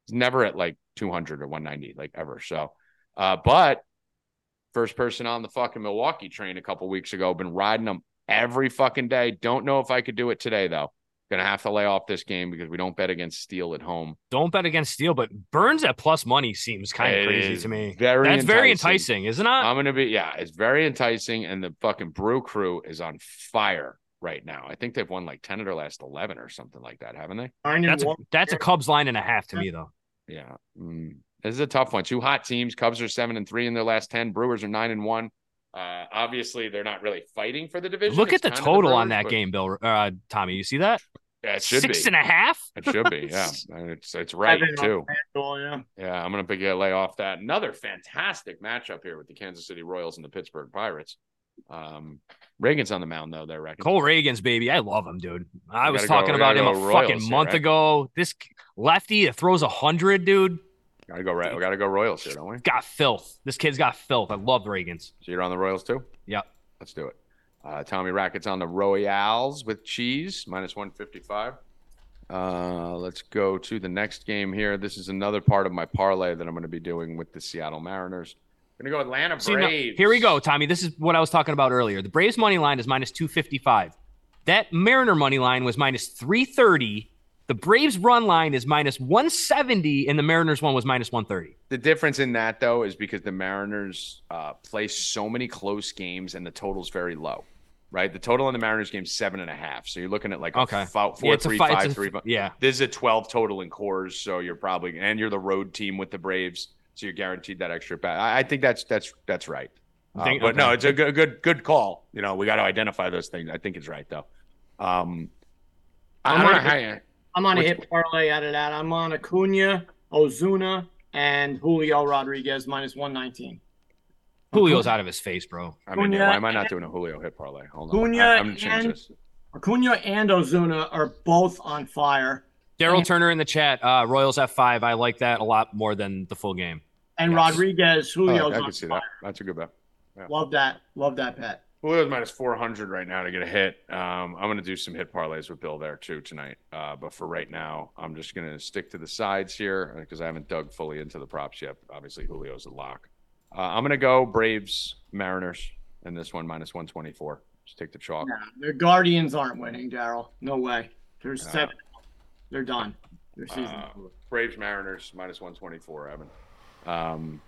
he's never at like 200 or 190 like ever. So, uh, but first person on the fucking Milwaukee train a couple weeks ago, been riding them every fucking day. Don't know if I could do it today though. Gonna have to lay off this game because we don't bet against Steele at home. Don't bet against Steele, but Burnes at plus money seems kind of crazy to me. very That's very enticing. enticing, isn't it? I'm gonna be yeah, it's very enticing, and the fucking Brew Crew is on fire right now. I think they've won like ten of their last eleven or something like that, haven't they? That's a, that's a Cubs line and a half to me, though. Yeah, mm. this is a tough one. Two hot teams. Cubs are seven and three in their last ten. Brewers are nine and one. Uh, obviously, they're not really fighting for the division. Look at the kind of total on that but- game, Bill. Uh, Tommy, you see that? Yeah, it should Six be. and a half. It should be. Yeah, <laughs> it's it's right too. FanDuel, yeah. Yeah, I'm gonna pick a lay off that. Another fantastic matchup here with the Kansas City Royals and the Pittsburgh Pirates. Um, Ragans on the mound though. They're reckoning. Cole Ragans baby. I love him, dude. I We was talking go- about him a go fucking here, month right? ago. This lefty that throws a hundred, dude, Gotta go right. We gotta go Royals here, don't we? got filth. This kid's got filth. I love Ragans. So you're on the Royals too. Yep. Let's do it. Uh, Tommy Rackets on the Royals with cheese minus 155. Uh, let's go to the next game here. This is another part of my parlay that I'm going to be doing with the Seattle Mariners. Going to go Atlanta See, now- Braves. here we go, Tommy. This is what I was talking about earlier. The Braves money line is minus 255. That Mariner money line was minus 330. The Braves run line is minus 170, and the Mariners one was minus 130. The difference in that though is because the Mariners uh, play so many close games and the total's very low. Right, the total in the Mariners game is seven and a half. So you're looking at like a Okay. fou- four, yeah, it's three, a fi- five, a- three, five. Yeah. This is a 12 total in cores, so you're probably and you're the road team with the Braves, so you're guaranteed that extra bet. I, I think that's that's that's right. Uh, Think- but no, it's a good good good call. You know, we got to identify those things. I think it's right though. Um, I I'm don't know on- how you- I'm on a hit parlay out of that. I'm on Acuna, Ozuna, and Julio Rodriguez minus 119. Julio's out of his face, bro. I mean, Acuna why am I not doing a Julio hit parlay? Hold on, Acuna I, am gonna and- this. Acuna and Ozuna are both on fire, Daryl Turner in the chat. Uh, Royals F five. I like that a lot more than the full game. and Yes. Rodriguez, Oh, Julio's I on can see fire. that. That's a good bet. Love that. Love that bet. Julio's minus 400 right now to get a hit. Um, I'm going to do some hit parlays with Bill there too tonight. Uh, but for right now, I'm just going to stick to the sides here because I haven't dug fully into the props yet. Obviously, Julio's a lock. Uh, I'm going to go Braves, Mariners, and this one minus 124. Just take the chalk. Nah, the Guardians aren't winning, Daryl. No way. There's Nah. seven. They're done. Their Uh. Braves, Mariners, minus 124, Evan. Um,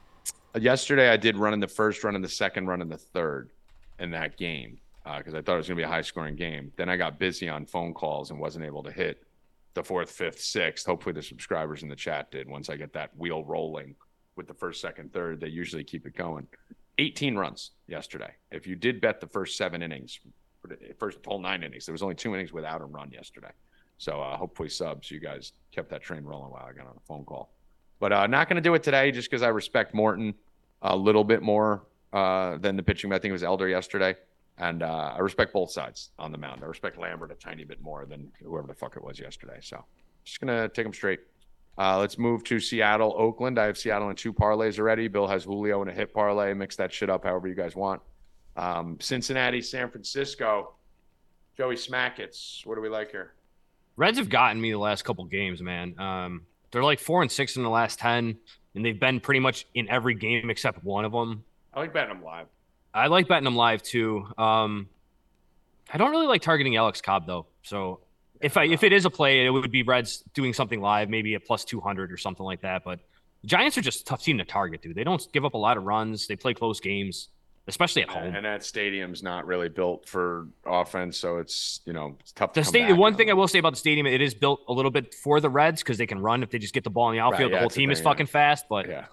yesterday, I did run in the first run and the second run in the third in that game because I thought it was going to be a high scoring game. Then I got busy on phone calls and wasn't able to hit the fourth, fifth, sixth. Hopefully, the subscribers in the chat did. Once I get that wheel rolling with the first, second, third, they usually keep it going. 18 runs yesterday. If you did bet the first seven innings, first whole nine innings, there was only two innings without a run yesterday. So uh, hopefully subs, you guys kept that train rolling while I got on a phone call. But uh, not going to do it today just because I respect Morton a little bit more uh, than the pitching. I think it was Elder yesterday. And uh, I respect both sides on the mound. I respect Lambert a tiny bit more than whoever the fuck it was yesterday. So just going to take them straight. Uh, let's move to Seattle, Oakland. I have Seattle in two parlays already. Bill has Julio in a hit parlay. Mix that shit up however you guys want. Um, Cincinnati, San Francisco. Joey Smackets. What do we like here? Reds have gotten me the last couple games, man. Um, they're like four and six in the last ten, and they've been pretty much in every game except one of them. I like betting them live. I like betting them live too. Um, I don't really like targeting Alex Cobb though. So if I if it is a play, it would be Reds doing something live, maybe a plus two hundred or something like that. But Giants are just a tough team to target, dude. They don't give up a lot of runs. They play close games, especially at home. And that stadium's not really built for offense, so it's you know it's tough. The to come stadium. One on. thing I will say about the stadium, it is built a little bit for the Reds because they can run if they just get the ball in the outfield. yeah, the whole team is yeah. fucking fast. But yeah,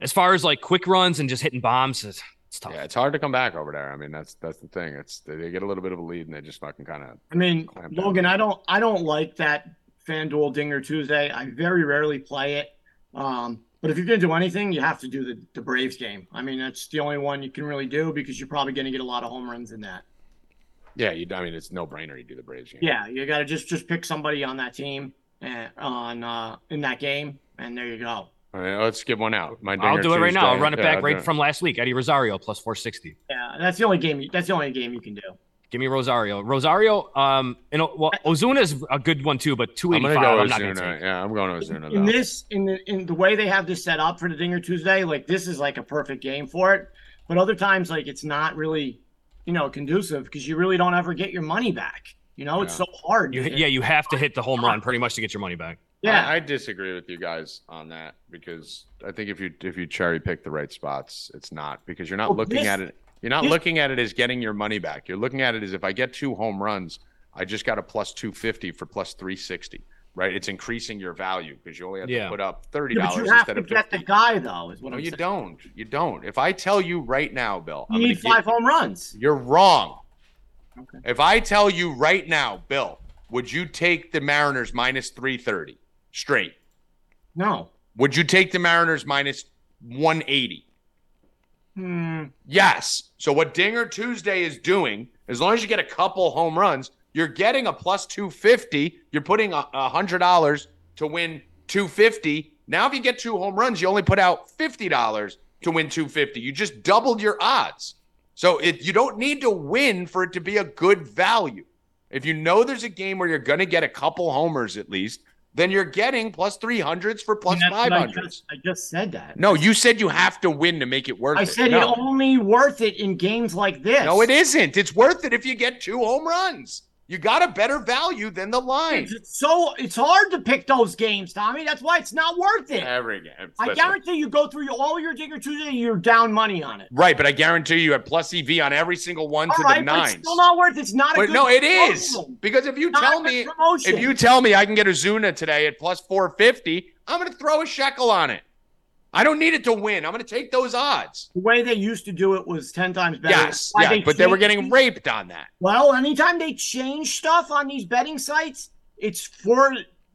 as far as like quick runs and just hitting bombs, it's, it's tough. yeah, it's hard to come back over there. I mean, that's that's the thing. It's they, they get a little bit of a lead and they just fucking kind of I mean, Clamp down. Logan, I don't I don't like that FanDuel Dinger Tuesday. I very rarely play it. Um, but if you're gonna do anything, you have to do the, the Braves game. I mean, that's the only one you can really do because you're probably gonna get a lot of home runs in that. yeah. You, I mean, it's no brainer. You do the Braves game. Yeah, you gotta just just pick somebody on that team and on uh in that game, and there you go. All right, let's give one out. My I'll do it right now. I'll run it Yeah, back right it. from last week. Eddie Rosario plus 460. Yeah, that's the only game. You, that's the only game you can do. Give me Rosario. Rosario, um, you know, Ozuna is a good one too, but I'm 285. gonna go I'm not gonna Ozuna. Yeah, I'm going Ozuna. in though. this in the in the way they have this set up for the Dinger Tuesday, like this is like a perfect game for it. But other times, like it's not really, you know, conducive because you really don't ever get your money back. You know, it's so hard. You, yeah, you have to hit the home run pretty much to get your money back. Yeah. I, I disagree with you guys on that because I think if you if you cherry pick the right spots, it's not because you're not Well, looking this- at it. You're not this- looking at it as getting your money back. You're looking at it as if I get two home runs, I just got a plus two fifty for plus three sixty. Right? It's increasing your value because you only have Yeah. to put up thirty Yeah, but dollars you have instead to of get fifty. the guy though. Is what No, I'm you saying. don't. You don't. If I tell you right now, Bill, You I'm gonna need get- five home runs. You're wrong. Okay. If I tell you right now, Bill, would you take the Mariners minus 330 straight? No. Would you take the Mariners minus 180? Hmm. Yes. So what Dinger Tuesday is doing, as long as you get a couple home runs, you're getting a plus 250. You're putting a a hundred dollars to win 250. Now, if you get two home runs, you only put out fifty dollars to win 250. You just doubled your odds. So it you don't need to win for it to be a good value. If you know there's a game where you're going to get a couple homers at least, then you're getting plus 300s for plus And that's what I 500s. just, I just said that. No, you said you have to win to make it worth I it. said no. it's only worth it in games like this. No, it isn't. It's worth it if you get two home runs. You got a better value than the line. It's, it's so it's hard to pick those games, Tommy. That's why it's not worth it. Every game. I guarantee you go through all your Dinger Tuesday, you're down money on it. Right, but I guarantee you had plus EV on every single one All to right, the but nines. it's still not worth. It's not a But good no, it is promotion. because if you Not tell me promotion. if you tell me I can get Ozuna today at plus four fifty, I'm going to throw a shekel on it. I don't need it to win. I'm going to take those odds. the way they used to do it was ten times better. Yes, Why yeah, but they were getting these- raped on that. Well, anytime they change stuff on these betting sites, it's for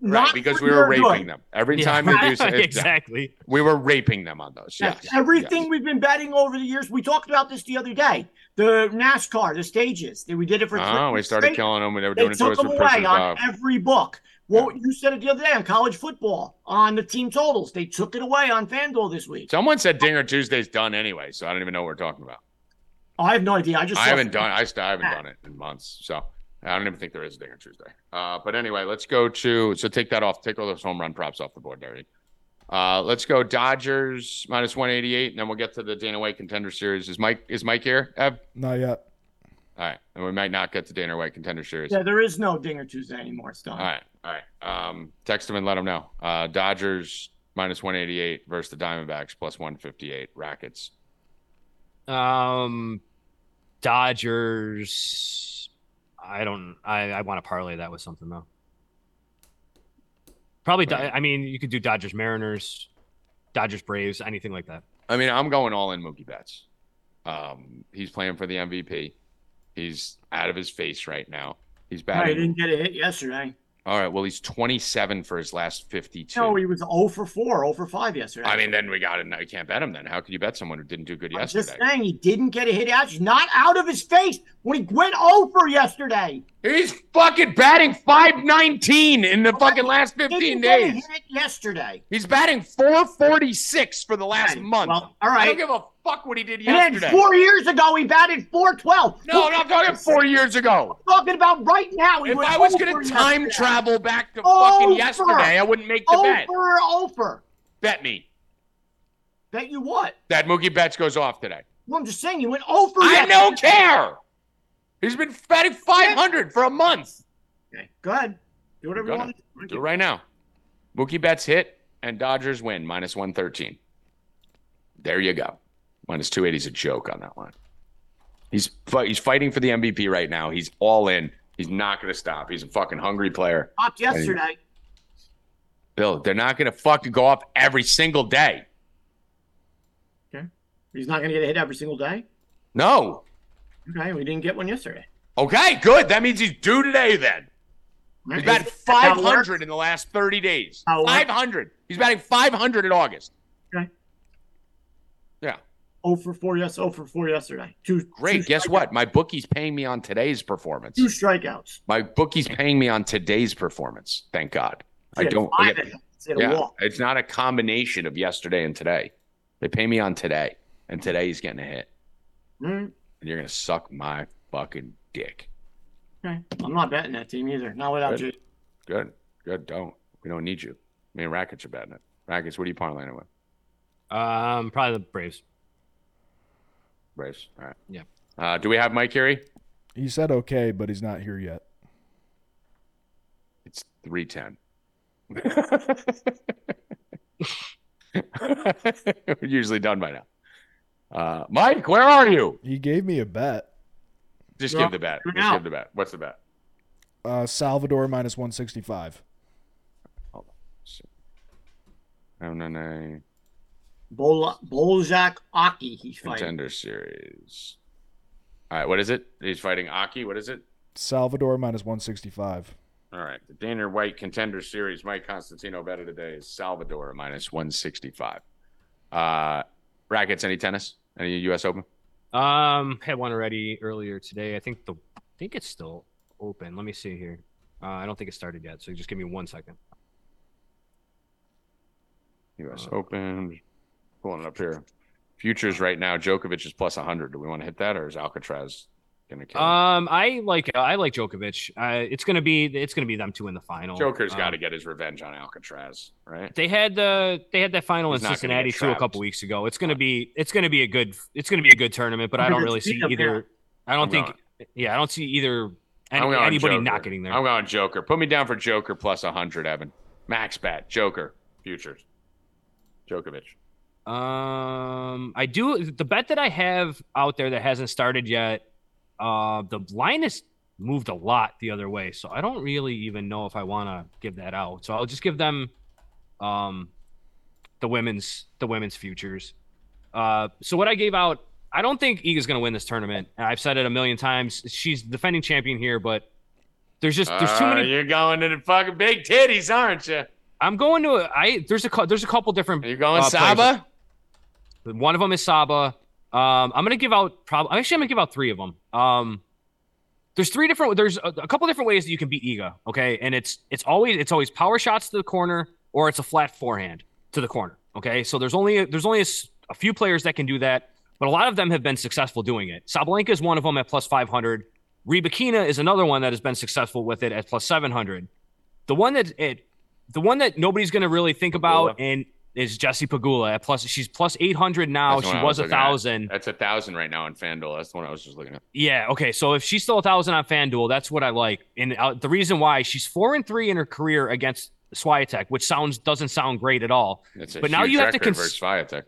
Right, not because for we were raping good. them every Yeah. time they do <laughs> so- exactly. We were raping them on those. Yes, Yes, everything yes. we've been betting over the years. We talked about this the other day. The NASCAR, the stages. We did it for. three Oh, we started straight. killing them. They were They doing it to took us them with away Princess on every book. Well, you said it the other day on college football on the team totals. They took it away on FanDuel this week. Someone said Dinger Tuesday's done anyway, so I don't even know what we're talking about. I have no idea. I just I haven't some- done. I still haven't done it in months, so I don't even think there is a Dinger Tuesday. Uh, but anyway, let's go to. So take that off. Take all those home run props off the board, Derry. Uh, let's go Dodgers minus one eighty eight, and then we'll get to the Dana White Contender Series. Is Mike is Mike here? Ev? Not yet. All right, and we might not get to Dana White Contender Series. Yeah, there is no Dinger Tuesday anymore. It's done. All right, all right. Um, text him and let him know. Uh, Dodgers minus one eighty eight versus the Diamondbacks plus one fifty eight. Rackets. Um, Dodgers. I don't. I I want to parlay that with something though. Probably. Do- Right. I mean, you could do Dodgers Mariners, Dodgers Braves, anything like that. I mean, I'm going all in Mookie Betts. Um, he's playing for the MVP. He's out of his face right now. He's I batting. didn't get a hit yesterday. All right. Well, he's 27 for his last 52. No, he was 0 for 4, 0 for 5 yesterday. I mean, then we got it. Now you can't bet him. Then how could you bet someone who didn't do good I'm just yesterday? saying he didn't get a hit out. He's not out of his face when he went over yesterday. He's fucking batting 519 in the fucking last Didn't 15 get a days. hit yesterday. He's batting 446 for the last Okay, month. well, all I don't give a fuck what he did yesterday. And then four years ago, he batted 412. no, I'm not talking four years ago. I'm talking about right now. He If I was going to time yesterday. travel back to Over. fucking yesterday, I wouldn't make the bet. over, over. Bet me Bet you what? that Mookie Betts goes off today. Well, I'm just saying you went over. I yesterday. don't care. He's been batting 500 for a month. Okay, go ahead. Do whatever you want. to Do it right now. Mookie Betts hit and Dodgers win minus 113. There you go. Minus 280 is a joke on that line. He's he's fighting for the MVP right now. He's all in. He's not going to stop. He's a fucking hungry player. Popped yesterday. Bill, they're not going to fucking go off every single day. Okay. He's not going to get a hit every single day. No. Okay, we didn't get one yesterday. Okay, good. That means he's due today then. He's Right? batted Is that how it 500 in the last 30 days. How it works? 500. He's batting 500 in August. Okay. 0 for 4 yes, 0 for 4 yesterday. Two Great. two Guess what? My bookie's paying me on today's performance. Two strikeouts. My bookie's paying me on today's performance. Thank God. I don't. I five get- of them. He had a yeah, walk. it's not a combination of yesterday and today. They pay me on today, and today he's getting a hit, Mm, and you're gonna suck my fucking dick. okay. I'm not betting that team either. Not without Good. you. Good, good. Don't. We don't need you. Me and Rackets are betting it. Rackets, what are you parlaying it with? Um, probably the Braves. Braves. All right. Yeah. Uh, do we have Mike Curie? He said okay, but he's not here yet. It's 310. <laughs> We're usually done by now. Uh, Mike, where are you? He gave me a bet. Just Yeah, give the bet. Just out. give the bet. What's the bet? Uh, Salvador minus 165. No, no, no. Bol- Bolzak Aki, he's fighting. Contender series. All right, what is it? He's fighting Aki. What is it? Salvador minus 165. All right, the Dana White Contender Series. Mike Constantino bet today is Salvador minus one sixty five. Uh, brackets. Any tennis? Any U.S. Open? Um, had one already earlier today. I think the I think it's still open. Let me see here. Uh, I don't think it started yet, so just give me one second. U.S. Uh, Open. Just Pulling it up here. Futures right now. Djokovic is plus hundred. Do we want to hit that, or is Alcaraz gonna kill? him? Um, I like I like Djokovic. Uh, it's gonna be it's gonna be them two in the final. Joker's Um, got to get his revenge on Alcaraz, right? They had the they had that final He's in Cincinnati get too a couple weeks ago. It's gonna be it's gonna be a good it's gonna be a good tournament, but I don't really see either. I don't I'm think going- yeah I don't see either any, anybody Joker. not getting there. I'm going Joker. Put me down for Joker plus hundred, Evan. Max bet. Joker. Futures. Djokovic. Um, I do the bet that I have out there that hasn't started yet. Uh, the line has moved a lot the other way, so I don't really even know if I want to give that out. So I'll just give them, um, the women's the women's futures. Uh, so what I gave out, I don't think Iga's going to win this tournament. I've said it a million times. She's defending champion here, but there's just there's too Uh, many. You're going to the fucking big titties, aren't you? I'm going to I there's a there's a couple different You're you going Uh. Saba? One of them is Saba. Um, I'm gonna give out probably. Actually, I'm gonna give out three of them. Um, there's three different. There's a, a couple different ways that you can beat Iga. Okay, and it's it's always it's always power shots to the corner or it's a flat forehand to the corner. Okay, so there's only there's only a few players that can do that, but a lot of them have been successful doing it. Sabalenka is one of them at plus 500. Rybakina is another one that has been successful with it at plus 700. The one that it, the one that nobody's going to really think about and is Jesse Pegula at plus. She's plus 800 now. She was a at. thousand. That's a thousand right now on FanDuel. That's the one I was just looking at. Yeah. Okay. So if she's still a thousand on FanDuel, that's what I like. And uh, the reason why she's four and three in her career against Swiatek, which sounds doesn't sound great at all. But now you have to record cons- Swiatek.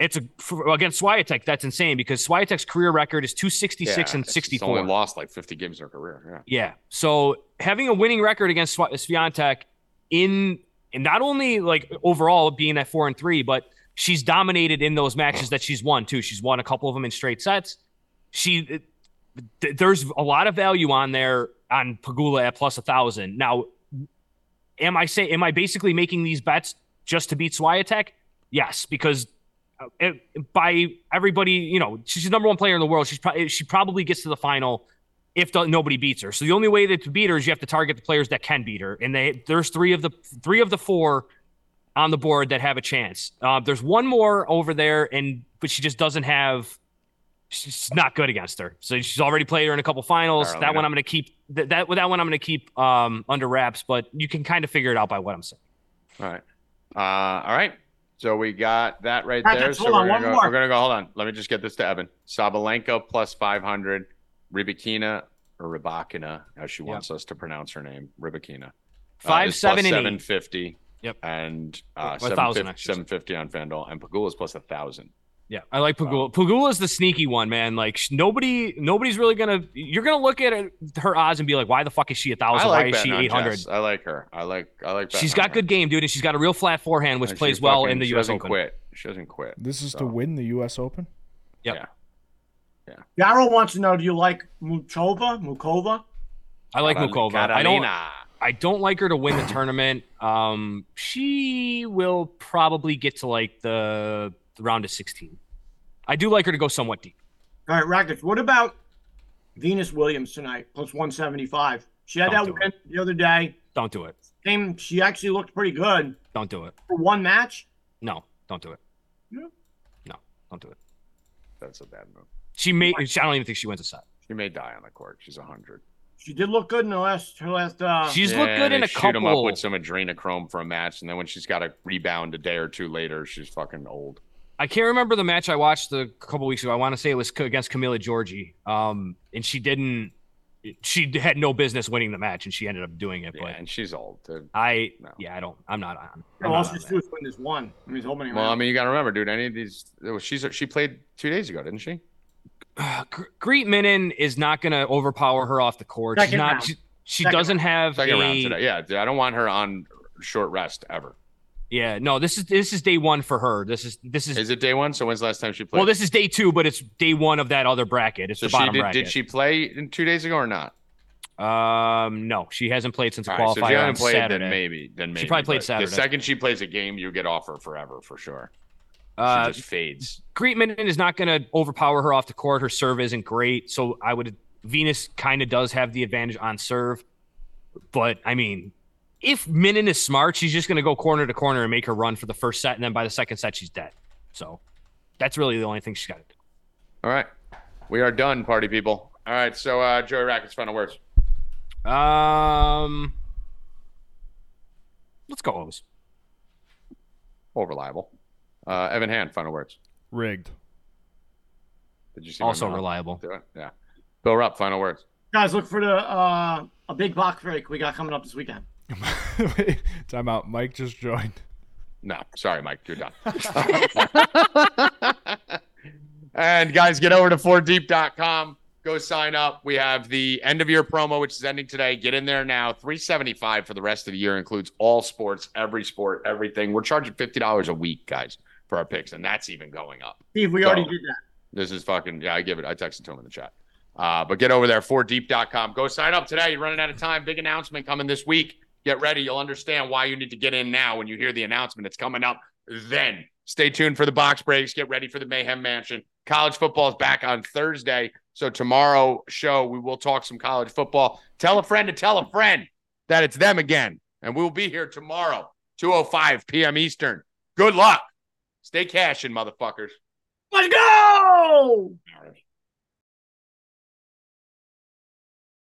It's a for, against Swiatek. That's insane because Swiatek's career record is 266 Yeah, and She's 64. only lost like 50 games in her career. Yeah. Yeah. So having a winning record against Swi- Swiatek in and not only like overall being at four and three, but she's dominated in those matches that she's won too. She's won a couple of them in straight sets. She th- there's a lot of value on there on Pegula at plus a thousand. Now, am I say am I basically making these bets just to beat Swiatek? Yes, because uh, it, by everybody, you know, she's the number one player in the world. She's probably she probably gets to the final if the, nobody beats her. So the only way that to beat her is you have to target the players that can beat her, and they there's three of the three of the four on the board that have a chance. Uh, there's one more over there, and but she just doesn't have. She's not good against her. So she's already played her in a couple finals. Karolina. That one I'm going to keep. That, that that one I'm going to keep um, under wraps. But you can kind of figure it out by what I'm saying. All right. Uh, all right. So we got that right Right, there. just So we're on, gonna go. We're gonna go. Hold on. Let me just get this to Evan. Sabalenka plus 500. Rybakina or Ribakina, as she wants us to pronounce her name. Rybakina. Five, is seven, plus and eight. 750. Yep. And uh, Or 1,000, 750, I should say. 750 on FanDuel. And Pegula is plus a thousand. Yeah, I like Pegula. Pegula's the sneaky one, man. Like sh- nobody, nobody's really gonna. You're gonna look at it, her odds and be like, why the fuck is she a I thousand? like Why is she eight hundred? I like her. I like. I like. She's got her. good game, dude, and she's got a real flat forehand, which And plays well fucking- in the she U.S. doesn't Open. quit. She doesn't quit. This is to win the U.S. Open. Yep. Yeah. Daryl wants to know: Do you like Muchova? Mukova? I like Karolina- Mukova. I don't. I don't like her to win the tournament. Um, she will probably get to like the, the round of sixteen. I do like her to go somewhat deep. All right, Rackets. What about Venus Williams tonight? Plus 175. She had Don't that do win the other day. Don't do it. Came, she actually looked pretty good Don't do it. for one match. No, don't do it. No? No, don't do it. That's a bad move. She may. I don't even think she wins a set. She may die on the court. She's hundred. She did look good in the last, her last, uh, She's looked good in they a shoot 'em up couple. with some adrenochrome for a match, and then when she's got a rebound a day or two later, she's fucking old. I can't remember the match I watched a couple weeks ago. I want to say it was against Camila Giorgi. Um, and she didn't. she had no business winning the match, and she ended up doing it. Yeah, But and she's old. dude. I, No. yeah, I don't. I'm not on. I'm No, all she's doing is win this one. I mean, how many Well, I mean, you got to remember, dude. Any of these, she's she played two days ago, didn't she? <sighs> Gr- Greet Minnen is not going to overpower her off the court. She's not. round. She, she Second doesn't have Second a. round today. Yeah, dude, I don't want her on short rest ever. Yeah, no. This is this is day one for her. This is this is. Is it day one? So when's the last time she played? well, this is day two, but it's day one of that other bracket. It's so the she bottom did. bracket. Did she play two days ago or not? Um, no, she hasn't played since the All right, so if she on hasn't played, Saturday. then maybe. Then maybe. probably played Saturday. The second she plays a game, you get off her forever for sure. She uh, just fades. Greet Minnen is not going to overpower her off the court. Her serve isn't great, so I would. Venus kind of does have the advantage on serve, but I mean, if Minnen is smart, she's just going to go corner to corner and make her run for the first set, and then by the second set, she's dead. So that's really the only thing she's got to do. All right, we are done, party people. All right, so uh, Joey Rackets, final words. Um, let's go O's. All reliable. Uh, Evan Hand, final words. Rigged. Did you see? my Also memo? reliable. Yeah. Bill Rupp, final words. Guys, look for the uh, a big box break we got coming up this weekend. Wait, <laughs> time out. Mike just joined. No, sorry, Mike, you're done. <laughs> and guys, get over to 4deep.com. Go sign up. We have the end of year promo, which is ending today. Get in there now. 375 for the rest of the year includes all sports, every sport, everything. We're charging $50 a week, guys, for our picks, and that's even going up. Steve, we already did that. This is fucking yeah. I give it. I texted to him in the chat. Uh, but get over there, 4deep.com. Go sign up today. You're running out of time. Big announcement coming this week. Get ready. You'll understand why you need to get in now when you hear the announcement. It's coming up then. Stay tuned for the box breaks. Get ready for the Mayhem Mansion. College football is back on Thursday. So tomorrow show we will talk some college football. Tell a friend to tell a friend that it's them again. And we'll be here tomorrow, 205 p.m. Eastern. Good luck. Stay cashing, motherfuckers. Let's go! All right.